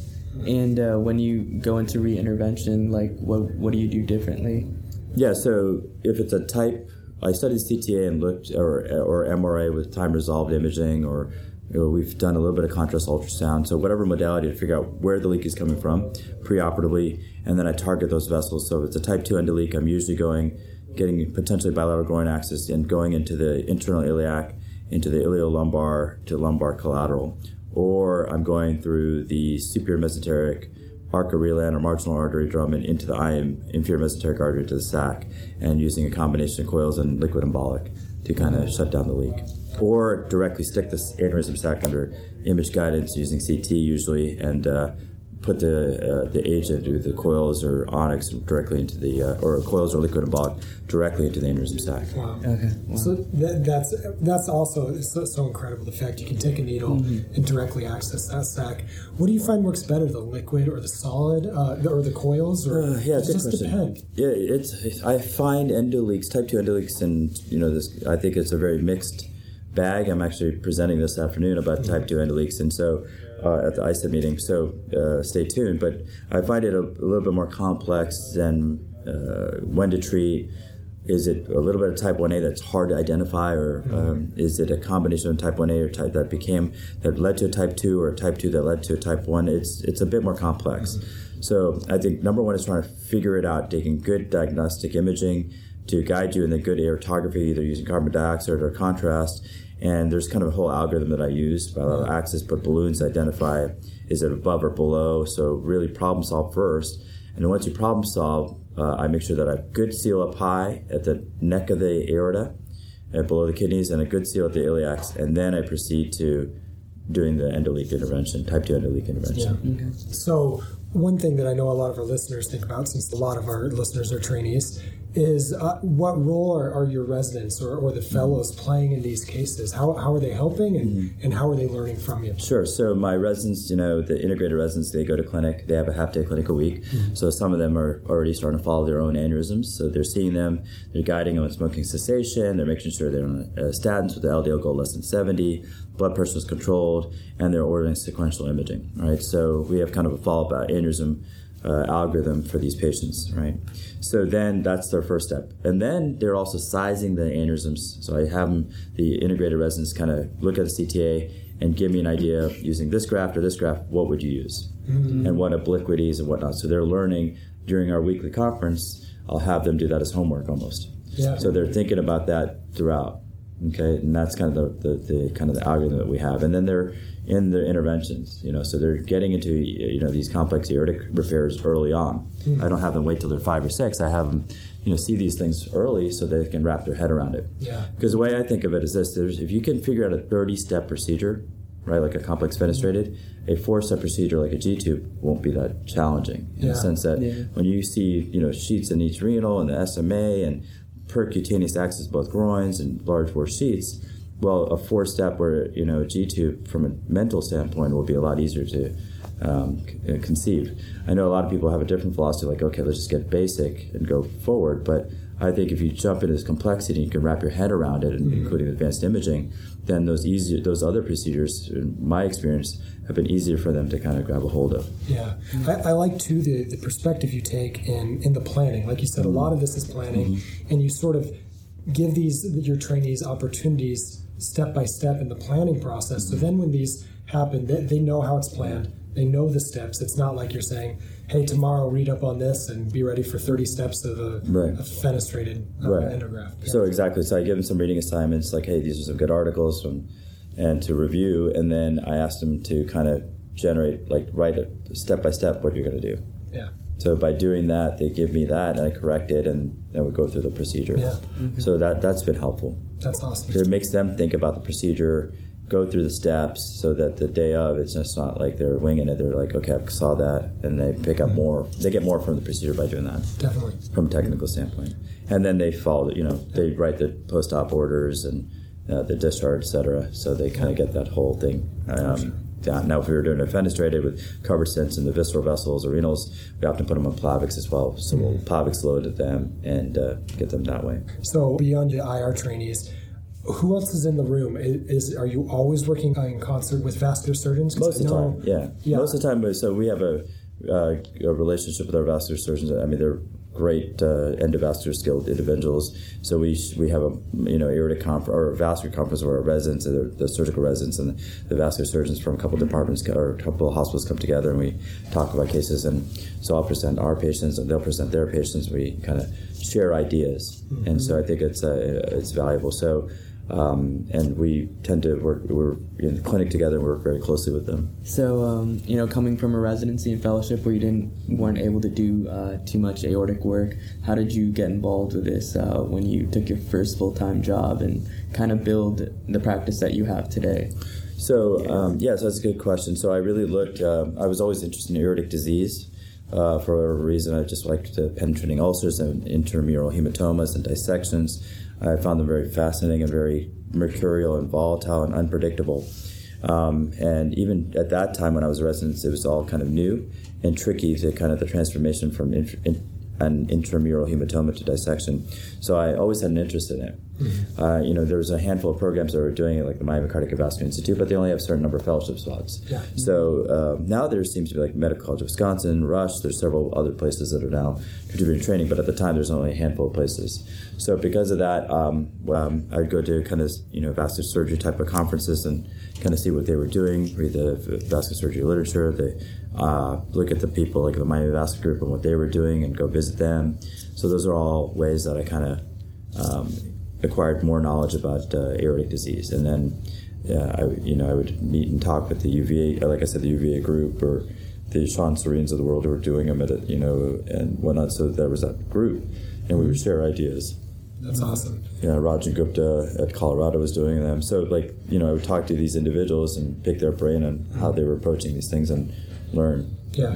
And uh, when you go into re-intervention, like what what do you do differently?
Yeah, so if it's a type, I studied CTA and looked, or, or MRA with time resolved imaging, or we've done a little bit of contrast ultrasound. So whatever modality to figure out where the leak is coming from preoperatively, and then I target those vessels. So if it's a type 2 endoleak, I'm usually going getting potentially bilateral groin axis and going into the internal iliac, into the iliolumbar to lumbar collateral, or I'm going through the superior mesenteric arc of Riolan or marginal artery Drummond and into the IM, inferior mesenteric artery to the sac, and using a combination of coils and liquid embolic to kind of shut down the leak. Or directly stick this aneurysm sac under image guidance using CT usually, and uh, put the uh, the agent or the coils or onyx directly into the uh, or coils or liquid embolic directly into the aneurysm sac.
Wow. Okay. Wow. So that, that's that's also so, so, incredible. The fact you can take a needle mm-hmm. and directly access that sac. What do you find works better, the liquid or the solid, uh, or the coils, or
uh, yeah, it just question. depend? Yeah, it's I find endoleaks, type two endoleaks, and you know this. I think it's a very mixed bag. I'm actually presenting this afternoon about type two endoleaks, and so uh, at the ISET meeting. So uh, stay tuned. But I find it a, a little bit more complex than uh, when to treat. Is it a little bit of type 1A that's hard to identify, or mm-hmm. um, is it a combination of type 1A or type that became that led to a type 2 or type 2 that led to a type 1? It's it's a bit more complex. Mm-hmm. So I think number one is trying to figure it out, taking good diagnostic imaging to guide you in the good aortography, either using carbon dioxide or contrast, and there's kind of a whole algorithm that I use, by bilateral axis, but balloons, identify is it above or below. So really problem solve first. And once you problem solve, uh, I make sure that I have good seal up high at the neck of the aorta, and below the kidneys, and a good seal at the iliacs. And then I proceed to doing the endoleak intervention, type 2 endoleak intervention.
Yeah. Okay. So one thing that I know a lot of our listeners think about, since a lot of our listeners are trainees, is uh, what role are, are, your residents or, or the fellows playing in these cases? How, how are they helping and, mm-hmm. and how are they learning from you?
Sure. So my residents, you know, the integrated residents, they go to clinic. They have a half day clinic a week. Mm-hmm. So some of them are already starting to follow their own aneurysms. So they're seeing them. They're guiding them on smoking cessation. They're making sure they're on uh, statins with the LDL goal less than 70. Blood pressure is controlled, and they're ordering sequential imaging. Right. So we have kind of a follow up aneurysm uh, algorithm for these patients, right? So then that's their first step. And then they're also sizing the aneurysms. So I have them, the integrated residents kind of look at the CTA and give me an idea of using this graft or this graft, what would you use? Mm-hmm. And what obliquities and whatnot. So they're learning during our weekly conference, I'll have them do that as homework almost. Yeah. So they're thinking about that throughout. Okay, and that's kind of the, the, the kind of the algorithm that we have. And then they're in their interventions. You know, so they're getting into you know these complex aortic repairs early on. Mm-hmm. I don't have them wait till they're five or six. I have them you know see these things early so they can wrap their head around it.
Yeah.
Because the way I think of it is this: there's if you can figure out a 30 step procedure, right, like a complex fenestrated, a four step procedure like a G tube won't be that challenging in yeah. the sense that yeah. when you see you know sheaths in each renal and the SMA and percutaneous access both groins and large bore sheaths well, a four step or you know G tube from a mental standpoint will be a lot easier to um, conceive. I know a lot of people have a different philosophy, like okay, let's just get basic and go forward. But I think if you jump into this complexity, and you can wrap your head around it, mm-hmm. including advanced imaging, then those easier those other procedures, in my experience, have been easier for them to kind of grab a hold of.
Yeah. I, I, like too the, the perspective you take in in the planning. Like you said, mm-hmm. a lot of this is planning, mm-hmm. and you sort of give these your trainees opportunities step by step in the planning process. So then when these happen, they, they know how it's planned. They know the steps. It's not like you're saying, "Hey, tomorrow read up on this and be ready for 30 steps of a, right. a fenestrated uh, right. endograft."
Yeah. So exactly. So I give them some reading assignments, like, "Hey, these are some good articles from," and to review, and then I ask them to kind of generate, like, write a step by step what you're going to do.
Yeah.
So by doing that, they give me that, and I correct it, and then we go through the procedure.
Yeah.
So that that's been helpful.
That's awesome.
It makes them think about the procedure, go through the steps, so that the day of, it's just not like they're winging it. They're like, okay, I saw that, and they pick up more. They get more from the procedure by doing that,
Definitely.
from a technical standpoint. And then they follow. You know, they write the post-op orders and uh, the discharge, et cetera. So they kind of get that whole thing. Um. Now, if we were doing a fenestrated with covered stents in the visceral vessels or renals, we often put them on Plavix as well. So we'll Plavix load at them and uh, get them that way.
So beyond the IR trainees, who else is in the room? Is, is are you always working in concert with vascular surgeons?
Most of the time, yeah.
Yeah.
Most of the time, so we have a, uh, a relationship with our vascular surgeons. I mean, they're great uh, endovascular skilled individuals. So we we have a you know aortic conference or a vascular conference where our residents, the, the surgical residents, and the vascular surgeons from a couple departments or a couple of hospitals come together and we talk about cases. And so I'll present our patients and they'll present their patients. We kind of share ideas, and so I think it's uh, it's valuable. So. Um, and we tend to work. We're in the clinic together and work very closely with them.
So, um, you know, coming from a residency and fellowship where you didn't weren't able to do uh, too much aortic work, how did you get involved with this uh, when you took your first full time job and kind of build the practice that you have today?
So um, yeah, so that's a good question. So I really looked. Uh, I was always interested in aortic disease. Uh, for whatever reason, I just liked the penetrating ulcers and intramural hematomas and dissections. I found them very fascinating and very mercurial and volatile and unpredictable. Um, and even at that time when I was a resident, it was all kind of new and tricky to kind of the transformation from an intramural hematoma to dissection. So I always had an interest in it. Uh, you know, there was a handful of programs that were doing it, like the Miami Cardiac Vascular Institute, but they only have a certain number of fellowship spots.
Yeah.
So um, now there seems to be like Medical College of Wisconsin, Rush. There's several other places that are now contributing training, but at the time there's only a handful of places. So because of that, um, um, I would go to kind of you know vascular surgery type of conferences and kind of see what they were doing, read the vascular surgery literature, the uh, look at the people like the Miami Vascular Group and what they were doing, and go visit them. So those are all ways that I kind of um, acquired more knowledge about uh, aortic disease, and then yeah, I would- you know I would meet and talk with the UVA, uh, like I said, the UVA group or the Sean Serenes of the world who were doing them at it, you know and whatnot. So there was that group, and we would share ideas.
That's awesome.
Yeah, Rajan Gupta at Colorado was doing them. So like you know I would talk to these individuals and pick their brain on how they were approaching these things and learn.
Yeah.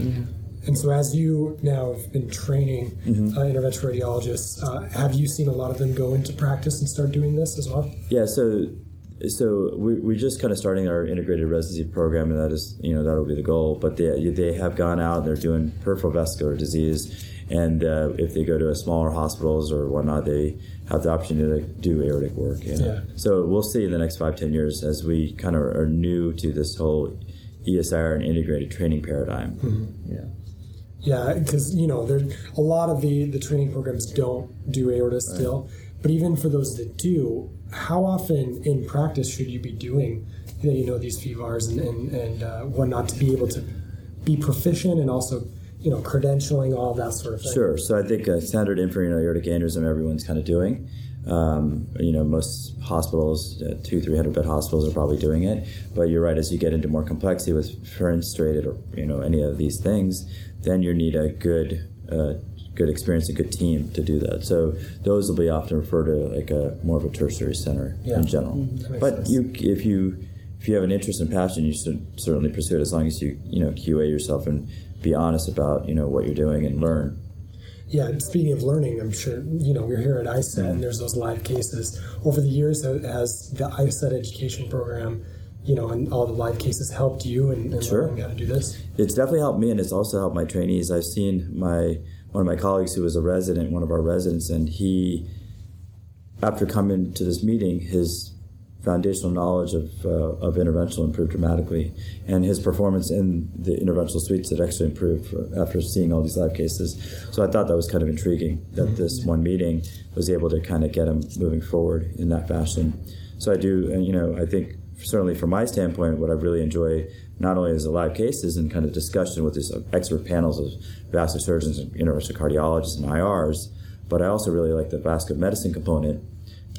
And so, as you now have been training
Mm-hmm.
uh, interventional radiologists, uh, have you seen a lot of them go into practice and start doing this as well?
Yeah, so so we we're just kind of starting our integrated residency program, and that is you know that'll be the goal. But they they have gone out and they're doing peripheral vascular disease, and uh, if they go to a smaller hospitals or whatnot, they have the opportunity to do aortic work. You know?
Yeah.
So we'll see in the next five ten years as we kind of are new to this whole ESIR and integrated training paradigm. Yeah.
Yeah, because you know, there a lot of the the training programs don't do aorta still, but even for those that do, how often in practice should you be doing, you know, these FEVARs and and, and uh, whatnot to be able to be proficient and also, you know, credentialing all that sort of thing.
Sure. So I think uh, standard infrarenal aortic aneurysm everyone's kind of doing. Um, you know, most hospitals, uh, two, three hundred bed hospitals, are probably doing it. But you're right. As you get into more complexity with fenestrated or you know any of these things, then you need a good, uh, good experience, a good team to do that. So those will be often referred to like a more of a tertiary center
Yeah.
in general.
Makes
But
sense.
you, if you, if you have an interest and passion, you should certainly pursue it as long as you, you know, QA yourself and be honest about you know what you're doing and learn.
Yeah, and speaking of learning, I'm sure you know we're here at ISET and there's those live cases. Over the years, has the ISET education program, you know, and all the live cases helped you and, in
Sure.
learning how to do this?
it's definitely helped me and it's also helped my trainees i've seen my one of my colleagues who was a resident one of our residents and he after coming to this meeting his foundational knowledge of, uh, of interventional improved dramatically. And his performance in the interventional suites had actually improved after seeing all these live cases. So i thought that was kind of intriguing that this one meeting was able to kind of get him moving forward in that fashion. So i do and you know i think certainly from my standpoint, what I really enjoy not only is the live cases and kind of discussion with these expert panels of vascular surgeons and interventional cardiologists and IRs, but I also really like the vascular medicine component.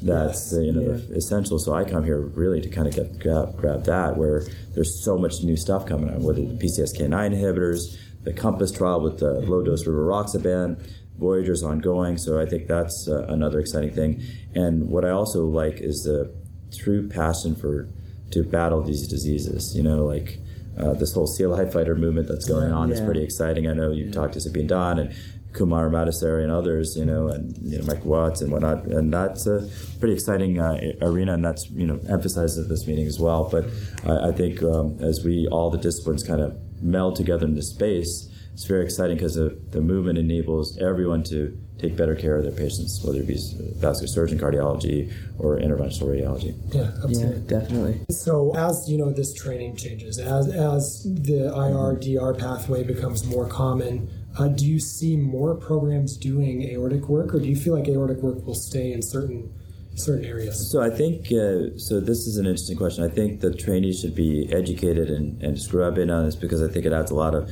That's the, you know the essential. So I come here really to kind of get grab, grab that where there's so much new stuff coming out, whether the PCSK9 inhibitors, the Compass trial with the low dose rivaroxaban. Voyager's ongoing, so I think that's uh, another exciting thing. And what I also like is the true passion for to battle these diseases. You know, like uh, this whole CLI fighter movement that's going on yeah. is pretty exciting. I know you've yeah. talked to Sabeen Dhand, and Kumar Madassery and others, you know, and you know, Mike Watts and whatnot, and that's a pretty exciting uh, arena, and that's you know emphasized at this meeting as well. But I, I think um, as we all the disciplines kind of meld together into space, it's very exciting because the, the movement enables everyone to take better care of their patients, whether it be vascular surgeon, cardiology, or interventional radiology.
Yeah, absolutely.
Yeah, definitely.
So as you know, this training changes, as as the IR pathway becomes more common, uh, do you see more programs doing aortic work, or do you feel like aortic work will stay in certain certain areas?
So I think uh, so. This is an interesting question. I think the trainees should be educated and and scrub in on this because I think it adds a lot of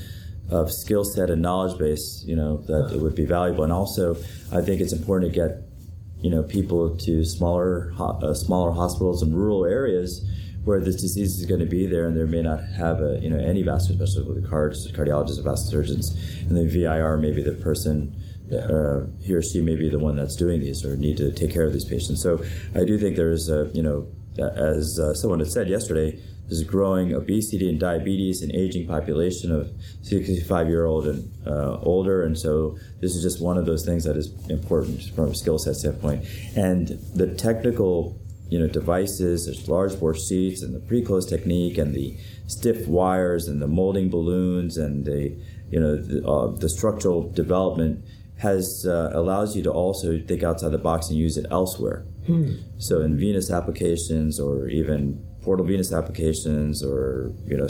of skill set and knowledge base, you know, that it would be valuable. And also, I think it's important to get, you know, people to smaller uh, smaller hospitals in rural areas where this disease is going to be there, and there may not have a, you know any vascular specialist the cards, cardiologists, vascular surgeons, and the VIR may be the person. Uh, he or she may be the one that's doing these or need to take care of these patients. So I do think there's a, you know, as uh, someone had said yesterday, there's a growing obesity and diabetes and aging population of 65 year old and uh, older. And so this is just one of those things that is important from a skill set standpoint. And the technical you know devices, there's large bore sheaths and the pre-close technique and the stiff wires and the molding balloons and the you know the, uh, the structural development has uh, allows you to also think outside the box and use it elsewhere. Hmm. So in venous applications or even portal venous applications or you know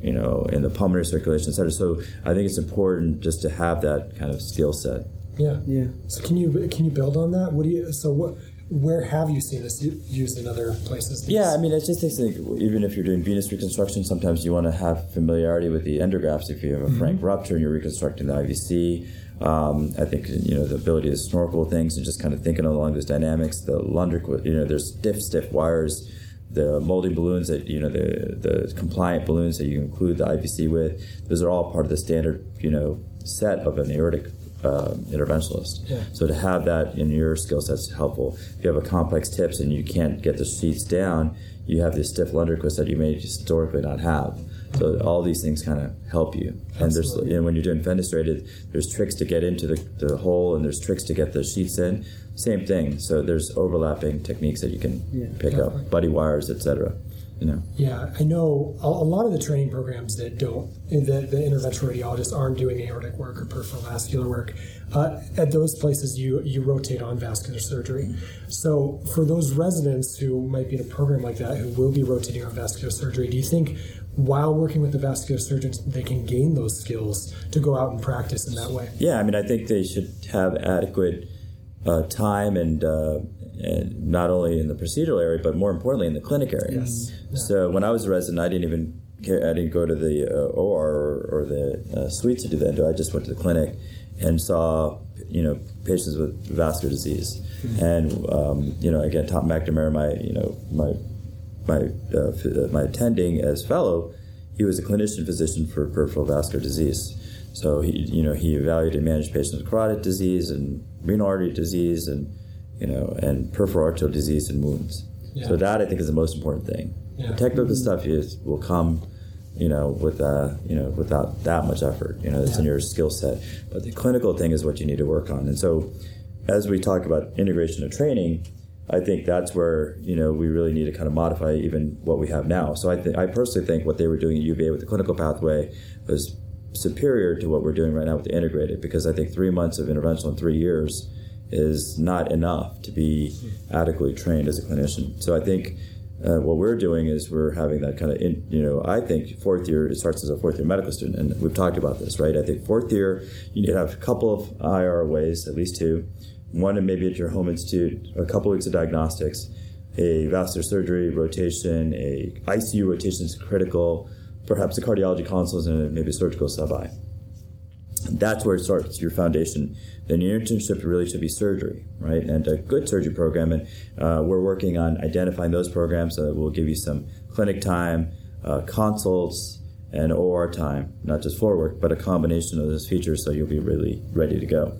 you know in the pulmonary circulation etc so i think it's important just to have that kind of skill set.
Yeah. Yeah. So can you can you build on that? What do you so what where have you seen this used in other places?
Yeah, I mean, it's just like even if you're doing venous reconstruction, sometimes you want to have familiarity with the endografts. If you have a mm-hmm. frank rupture and you're reconstructing the IVC, um, I think you know the ability to snorkel things and just kind of thinking along those dynamics. The Lunderquist, you know, there's stiff, stiff wires the molding balloons that you know the the compliant balloons that you include the IVC with. Those are all part of the standard you know set of an aortic uh, interventionalist. Yeah. So to have that in your skill set is helpful. If you have a complex tips and you can't get the sheaths down, you have this stiff Lunderquist that you may historically not have. So all these things kind of help you. Absolutely. And there's you know, when you're doing fenestrated, there's tricks to get into the, the hole and there's tricks to get the sheaths in. Same thing. So there's overlapping techniques that you can yeah, pick definitely. up, buddy wires, etc. You know.
Yeah, I know a, a, lot of the training programs that don't, that the interventional radiologists aren't doing aortic work or peripheral vascular work. Uh, at those places, you you rotate on vascular surgery. So for those residents who might be in a program like that, who will be rotating on vascular surgery, do you think while working with the vascular surgeons, they can gain those skills to go out and practice in that way?
Yeah, I mean, I think they should have adequate uh, time and, uh, and not only in the procedural area, but more importantly in the clinic area. Yes. So when I was a resident, I didn't even care, I didn't go to the uh, OR or, or the uh, suite to do that. I just went to the clinic and saw you know patients with vascular disease. Mm-hmm. And um, you know, again, Tom McNamara, my you know my my uh, my attending as fellow, he was a clinician physician for peripheral vascular disease. So he, you know, he evaluated and managed patients with carotid disease and renal artery disease and, you know, and peripheral arterial disease and wounds. Yeah. So that I think is the most important thing. Yeah. The technical stuff is will come, you know, with uh, you know, without that much effort. You know, it's yeah. in your skill set. But the clinical thing is what you need to work on. And so, as we talk about integration of training, I think that's where you know we really need to kind of modify even what we have now. So I th- I personally think what they were doing at UVA with the clinical pathway was superior to what we're doing right now with the integrated because I think three months of intervention in three years is not enough to be adequately trained as a clinician. So I think uh, what we're doing is we're having that kind of, in, you know, I think fourth year, it starts as a fourth year medical student, and we've talked about this, right? I think fourth year, you need to have a couple of IRWAs, at least two, one and maybe at your home institute, a couple weeks of diagnostics, a vascular surgery rotation, a ICU rotation is critical, perhaps a cardiology consult and maybe a surgical sub-I. That's where it starts your foundation. Then your internship really should be surgery, right? And a good surgery program. And uh, we're working on identifying those programs that will give you some clinic time, uh, consults, and OR time, not just floor work, but a combination of those features so you'll be really ready to go.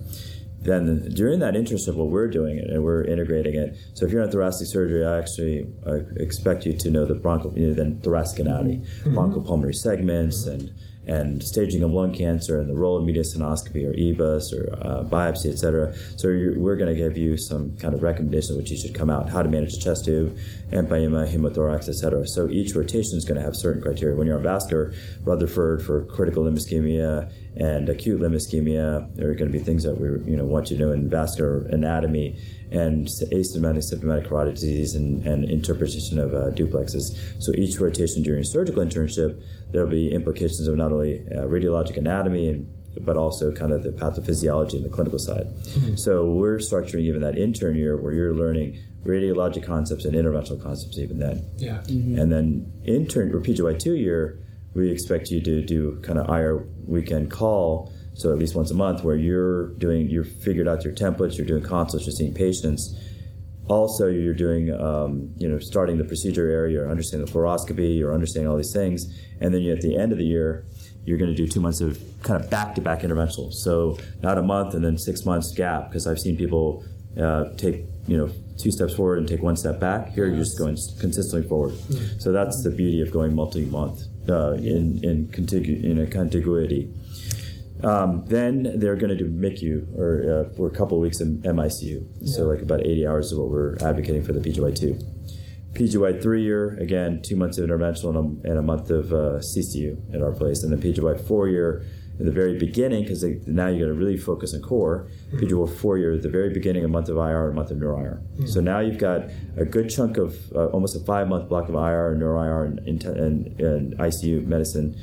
Then during that internship, what we're doing it and we're integrating it. So if you're in thoracic surgery, I actually uh, expect you to know the you know, then thoracic anatomy, mm-hmm. bronchopulmonary segments, and and staging of lung cancer and the role of mediastinoscopy or EBUS or uh, biopsy, et cetera. So we're going to give you some kind of recommendation which you should come out, how to manage the chest tube, empyema, hemothorax, et cetera. So each rotation is going to have certain criteria. When you're on vascular, Rutherford for critical limb ischemia and acute limb ischemia, there are going to be things that we you know want you to know in vascular anatomy and asymptomatic symptomatic carotid disease and, and interpretation of uh, duplexes. So each rotation during surgical internship, there'll be implications of not only uh, radiologic anatomy and but also kind of the pathophysiology and the clinical side. Mm-hmm. So we're structuring even that intern year where you're learning radiologic concepts and interventional concepts even then.
Yeah. Mm-hmm.
And then intern or PGY two year, we expect you to do kind of IR weekend call so at least once a month where you're doing you've figured out your templates you're doing consults you're seeing patients. Also you're doing um, you know starting the procedure area or understanding the fluoroscopy or understanding all these things. And then you, at the end of the year you're going to do two months of kind of back-to-back interventional. So not a month and then six months gap because i've seen people uh, take you know two steps forward and take one step back. Here you're just going consistently forward. Mm-hmm. so that's the beauty of going multi-month uh, in in, contigu- in a contiguity um, then they're going to do MICU or uh, for a couple of weeks in MICU. Yeah. So like about 80 hours is what we're advocating for the PGY2. PGY three year, again, two months of interventional and a, and a month of uh, CCU at our place. And then PGY four year, in the very beginning, because now you're going to really focus on core. Mm-hmm. PGY four year, at the very beginning, a month of IR and a month of neuro IR. Mm-hmm. So now you've got a good chunk of uh, almost a five month block of IR and neuro IR and, and, and ICU medicine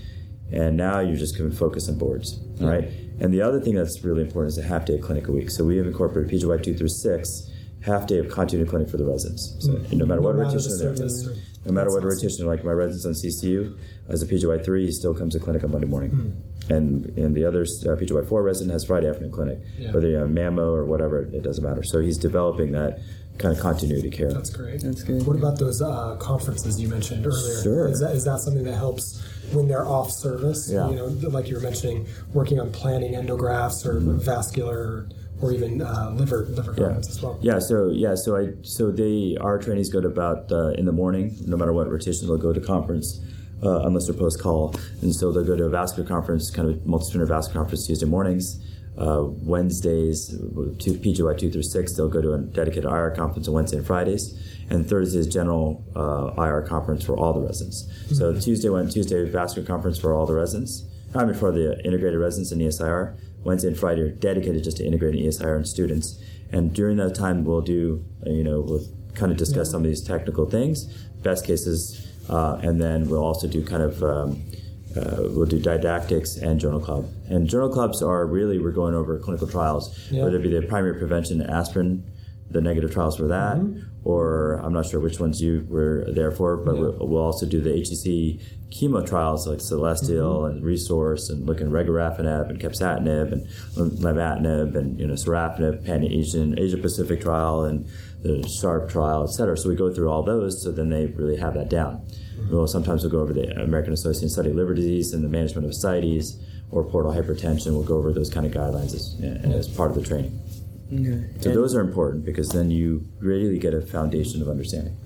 and now you're just going to focus on boards, yeah. right? And the other thing that's really important is a half day of clinic a week. So we have incorporated PGY two through six, half day of continuity clinic for the residents. So mm-hmm. no matter what no rotation they're no matter what rotation, like my residents on CCU, as a PGY three, he still comes to clinic on Monday morning. Mm-hmm. And and the other uh, PGY four resident has Friday afternoon clinic, yeah. whether you're on mammo or whatever, it doesn't matter. So he's developing that kind of continuity care.
That's great.
That's good.
What about those uh, conferences you mentioned earlier?
Sure.
Is that, is that something that helps when they're off service?
Yeah.
You know, like you were mentioning, working on planning endografts or mm-hmm. vascular or even uh, liver liver yeah. as well.
Yeah. So yeah. So I so they our trainees go to about uh, in the morning, no matter what rotation, they'll go to conference. Uh, unless they're post call, and so they'll go to a vascular conference, kind of multidisciplinary vascular conference Tuesday mornings, uh, Wednesdays, to PGY 2 through 6, they'll go to a dedicated IR conference on Wednesday and Fridays. And Thursday is general uh, IR conference for all the residents. Mm-hmm. So Tuesday, went Tuesday vascular conference for all the residents. I mean, for the integrated residents in ESIR. Wednesday and Friday are dedicated just to integrating ESIR and students. And during that time, we'll do, uh, you know, we'll kind of discuss yeah. some of these technical things, best cases, uh, and then we'll also do kind of um, uh, we'll do didactics and journal club. And journal clubs are really we're going over clinical trials, yeah. whether it be the primary prevention aspirin, the negative trials for that, mm-hmm. or I'm not sure which ones you were there for, but yeah. we'll, we'll, also do the HCC chemo trials like Celestial mm-hmm. and RESORCE, and looking at regorafenib and capecitabine and lenvatinib and you know sorafenib, Pan Asian Asia Pacific trial and the SHARP trial, et cetera. So we go through all those, so then they really have that down. Well, sometimes we'll go over the American Association Study of Liver Disease and the management of ascites or portal hypertension. We'll go over those kind of guidelines as, as part of the training. Okay. So and those are important because then you really get a foundation of understanding.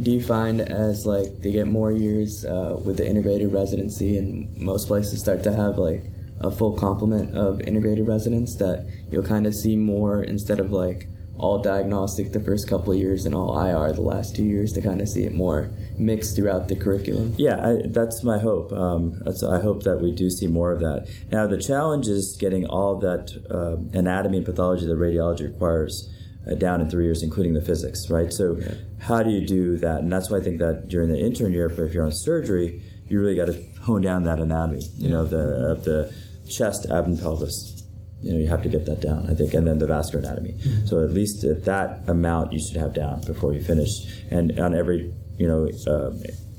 Do you find as like they get more years uh, with the integrated residency and most places start to have like a full complement of integrated residents that you'll kind of see more instead of like all diagnostic the first couple of years and all IR the last two years to kind of see it more mixed throughout the curriculum.
Yeah, I, that's my hope. Um, that's, I hope that we do see more of that. Now, the challenge is getting all that uh, anatomy and pathology that radiology requires. Uh, down in three years, including the physics, right? So, yeah. how do you do that? And that's why I think that during the intern year, if you're on surgery, you really got to hone down that anatomy, you know, the of the chest, abdomen, pelvis, you know you have to get that down i think and then the vascular anatomy mm-hmm. so at least at that amount you should have down before you finish and on every you know uh,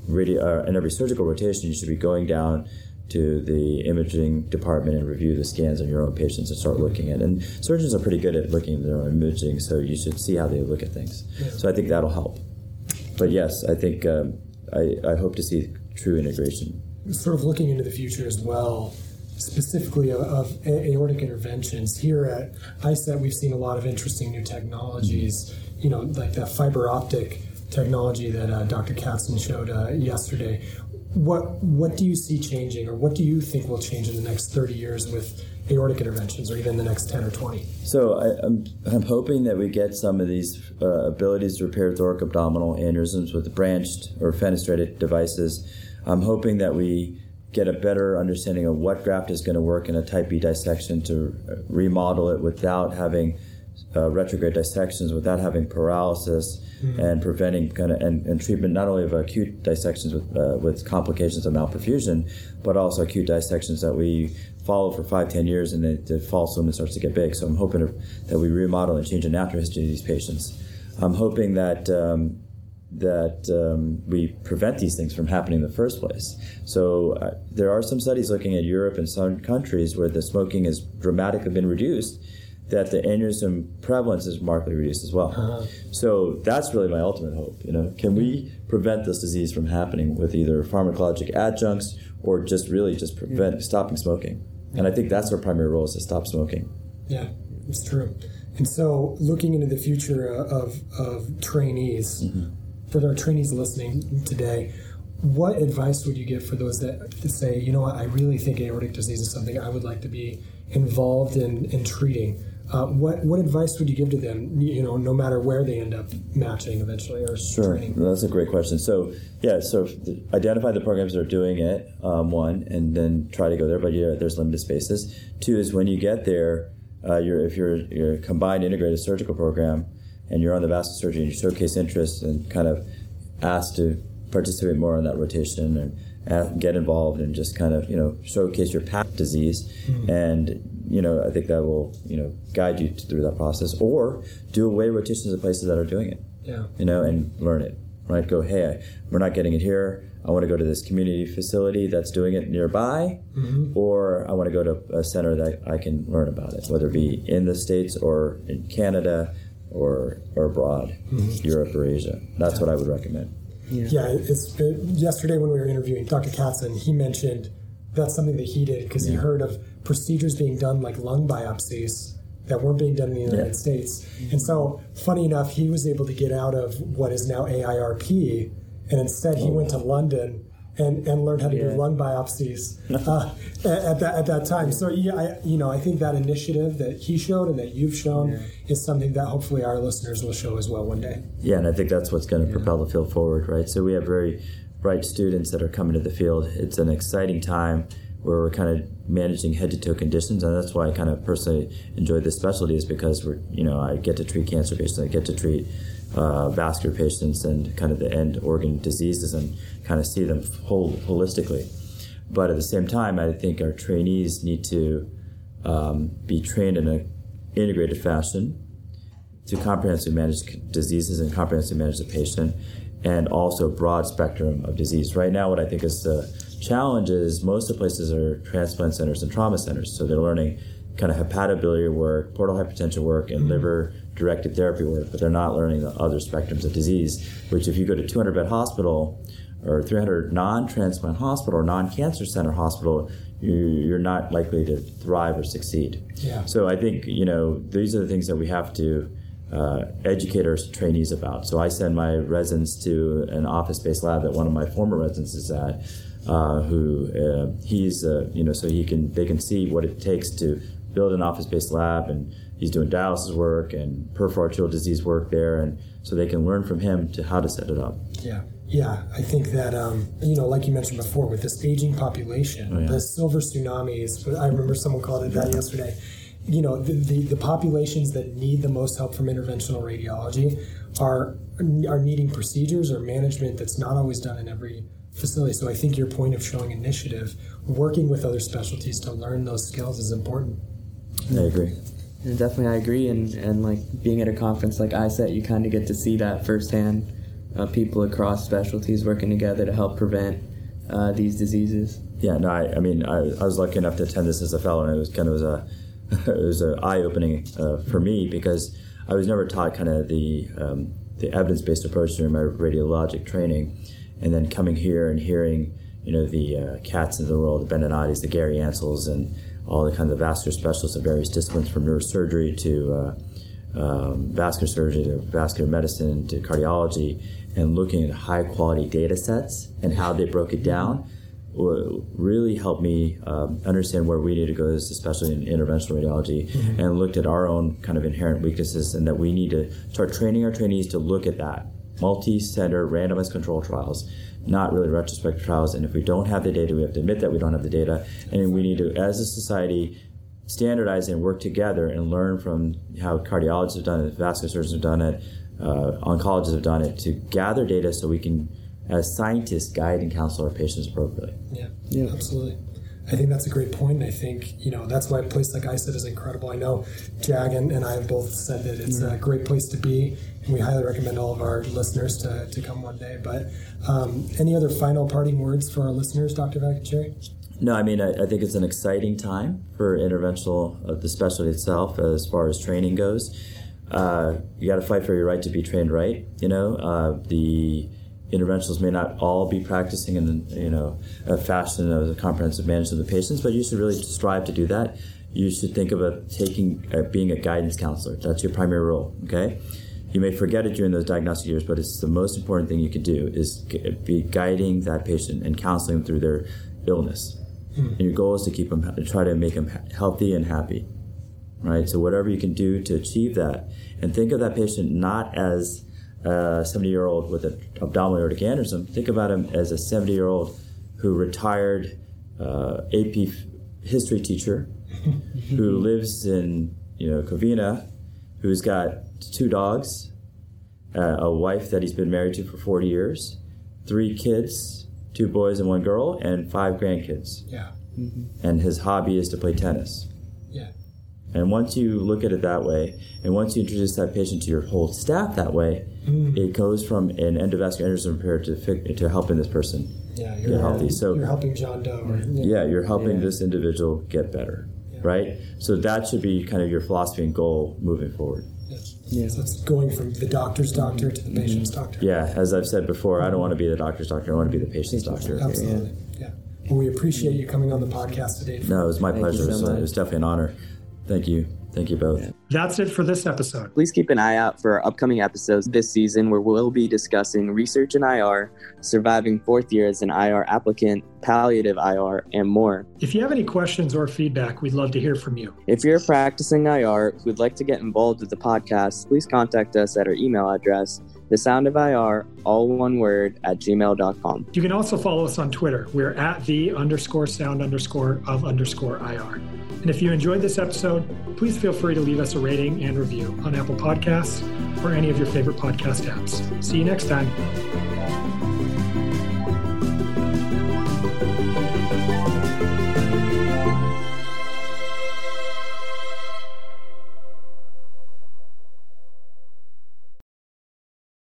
radio uh, in every surgical rotation you should be going down to the imaging department and review the scans on your own patients and start looking at and surgeons are pretty good at looking at their own imaging so you should see how they look at things. So i think that'll help. But yes i think um, I, I hope to see true integration.
Sort of looking into the future as well, specifically of, of aortic interventions. Here at ISET, we've seen a lot of interesting new technologies, you know, like that fiber optic technology that uh, Dr. Katzen showed uh, yesterday. What, what do you see changing, or what do you think will change in the next 30 years with aortic interventions, or even the next 10 or 20?
So I, am I'm, I'm hoping that we get some of these uh, abilities to repair thoracoabdominal aneurysms with branched or fenestrated devices. I'm hoping that we get a better understanding of what graft is going to work in a type B dissection to remodel it without having uh, retrograde dissections, without having paralysis, mm-hmm. and preventing kind of and, and, treatment not only of acute dissections with uh, with complications of malperfusion, but also acute dissections that we follow for five, ten years, and the, the false lumen starts to get big. So I'm hoping that we remodel and change the natural history of these patients. I'm hoping that um, that um, we prevent these things from happening in the first place. So uh, there are some studies looking at Europe and some countries where the smoking has dramatically been reduced, that the aneurysm prevalence is markedly reduced as well. Uh-huh. So that's really my ultimate hope. You know, can we prevent this disease from happening with either pharmacologic adjuncts or just really just prevent stopping smoking? And I think that's our primary role is to stop smoking.
Yeah, it's true. And so, looking into the future of, of trainees, mm-hmm for our trainees listening today, what advice would you give for those that say, you know what, I really think aortic disease is something I would like to be involved in, in treating? Uh, what what advice would you give to them? You know, no matter where they end up matching eventually or
sure.
training.
That's a great question. So yeah, so identify the programs that are doing it. Um, one, and then try to go there. But yeah, there's limited spaces. Two is when you get there, uh, you're if you're you're a combined integrated surgical program, and you're on the vascular surgery and you showcase interest and kind of ask to participate more in that rotation and get involved and just kind of you know showcase your past disease mm-hmm. and you know i think that will you know guide you through that process or do away rotations at places that are doing it
yeah
you know and learn it right go hey I, we're not getting it here i want to go to this community facility that's doing it nearby mm-hmm. or i want to go to a center that i can learn about it whether it be in the states or in canada or or abroad, mm-hmm. Europe or Asia. That's what I would recommend.
Yeah, yeah it's, it, yesterday when we were interviewing Dr. Katzen, he mentioned that's something that he did because yeah. he heard of procedures being done like lung biopsies that weren't being done in the United yeah. States. And so, funny enough, he was able to get out of what is now AIRP, and instead he oh, went to London and, and learned how to yeah. do lung biopsies uh, at, that at that time. So yeah, I, you know, I think that initiative that he showed and that you've shown yeah. is something that hopefully our listeners will show as well one day.
Yeah, and I think that's what's going to yeah. propel the field forward, right? So we have very bright students that are coming to the field. It's an exciting time where we're kind of managing head to toe conditions, and that's why I kind of personally enjoy this specialty is because we're you know I get to treat cancer patients, I get to treat uh, vascular patients and kind of the end organ diseases and kind of see them whole, holistically. But at the same time, I think our trainees need to um, be trained in an integrated fashion to comprehensively manage diseases and comprehensively manage the patient, and also broad spectrum of disease. Right now, what I think is the challenge is most of the places are transplant centers and trauma centers, so they're learning kind of hepatobiliary work, portal hypertension work, and mm-hmm. liver directed therapy work, but they're not learning the other spectrums of disease. Which, if you go to 200 bed hospital or 300 non-transplant hospital or non-cancer center hospital, you, are not likely to thrive or succeed.
Yeah.
So I think you know these are the things that we have to uh, educate our trainees about. So I send my residents to an office-based lab that one of my former residents is at. Uh, who uh, he's uh, you know so he can they can see what it takes to build an office-based lab and he's doing dialysis work and peripheral arterial disease work there and so they can learn from him to how to set it up
yeah yeah, I think that um, you know, like you mentioned before, with this aging population, oh, yeah. the silver tsunamis. I remember someone called it that yesterday. You know, the, the, the populations that need the most help from interventional radiology are are needing procedures or management that's not always done in every facility. So I think your point of showing initiative, working with other specialties to learn those skills, is important.
I agree.
And definitely, I agree. And and like being at a conference like ISET, you kind of get to see that firsthand uh, people across specialties working together to help prevent uh, these diseases.
Yeah, no, I, I mean, I, I, was lucky enough to attend this as a fellow, and it was kind of was a it was an eye opening uh, for me because I was never taught kind of the um, the evidence based approach during my radiologic training, and then coming here and hearing you know, the uh, Katz of the world, the Benenati's, the Gary Ansels, and all the kinds of vascular specialists of various disciplines from neurosurgery to uh, um, vascular surgery to vascular medicine to cardiology and looking at high quality data sets and how they broke it down really helped me um, understand where we need to go, especially in interventional radiology, mm-hmm. and looked at our own kind of inherent weaknesses and that we need to start training our trainees to look at that multi-center randomized control trials not really retrospective trials. And if we don't have the data, we have to admit that we don't have the data. And we need to, as a society, standardize and work together and learn from how cardiologists have done it, vascular surgeons have done it, uh, oncologists have done it, to gather data so we can, as scientists, guide and counsel our patients appropriately.
Yeah, yeah, absolutely. I think that's a great point. I think, you know, that's why a place like ISET is incredible. I know Jag and, and I have both said that it's mm-hmm. a great place to be, we highly recommend all of our listeners to, to come one day. But um, any other final parting words for our listeners, Dr. Vatakencherry?
No, I mean, I, I, think it's an exciting time for interventional, uh, the specialty itself, as far as training goes. Uh, you got to fight for your right to be trained right. You know, uh, the interventionalists may not all be practicing in you know a fashion of a comprehensive management of the patients, but you should really strive to do that. You should think about taking uh, being a guidance counselor. That's your primary role. Okay. You may forget it during those diagnostic years, but it's the most important thing you can do is be guiding that patient and counseling them through their illness. Hmm. And your goal is to keep them, to try to make them healthy and happy, right? So whatever you can do to achieve that, and think of that patient not as a 70 year old with an abdominal aortic aneurysm, think about him as a 70 year old who retired uh, AP history teacher who lives in you know Covina, who's got two dogs, uh, a wife that he's been married to for 40 years, three kids, two boys and one girl, and five grandkids.
Yeah.
Mm-hmm. And his hobby is to play tennis.
Yeah.
And once you look at it that way, and once you introduce that patient to your whole staff that way, mm. it goes from an endovascular aneurysm repair to, to helping this person
yeah, you're, get healthy. So you're helping John Doe. Or,
yeah. yeah. you're helping yeah. this individual get better, yeah. right? So that should be kind of your philosophy and goal moving forward.
Yeah. So it's going from the doctor's doctor to the mm-hmm. patient's doctor.
Yeah, as I've said before, I don't want to be the doctor's doctor. I want to be the patient's doctor.
Absolutely. Yeah. Well, we appreciate you coming on the podcast today.
No, it was my Thank pleasure. So it was definitely an honor. Thank you. Thank you both.
That's it for this episode.
Please keep an eye out for our upcoming episodes this season where we'll be discussing research in IR, surviving fourth year as an IR applicant, palliative IR, and more.
If you have any questions or feedback, we'd love to hear from you.
If you're a practicing IR who'd like to get involved with the podcast, please contact us at our email address, the sound of IR, all one word, at gmail.com.
You can also follow us on Twitter. We're at the underscore sound underscore of underscore IR. And if you enjoyed this episode, please feel free to leave us a rating and review on Apple Podcasts or any of your favorite podcast apps. See you next time.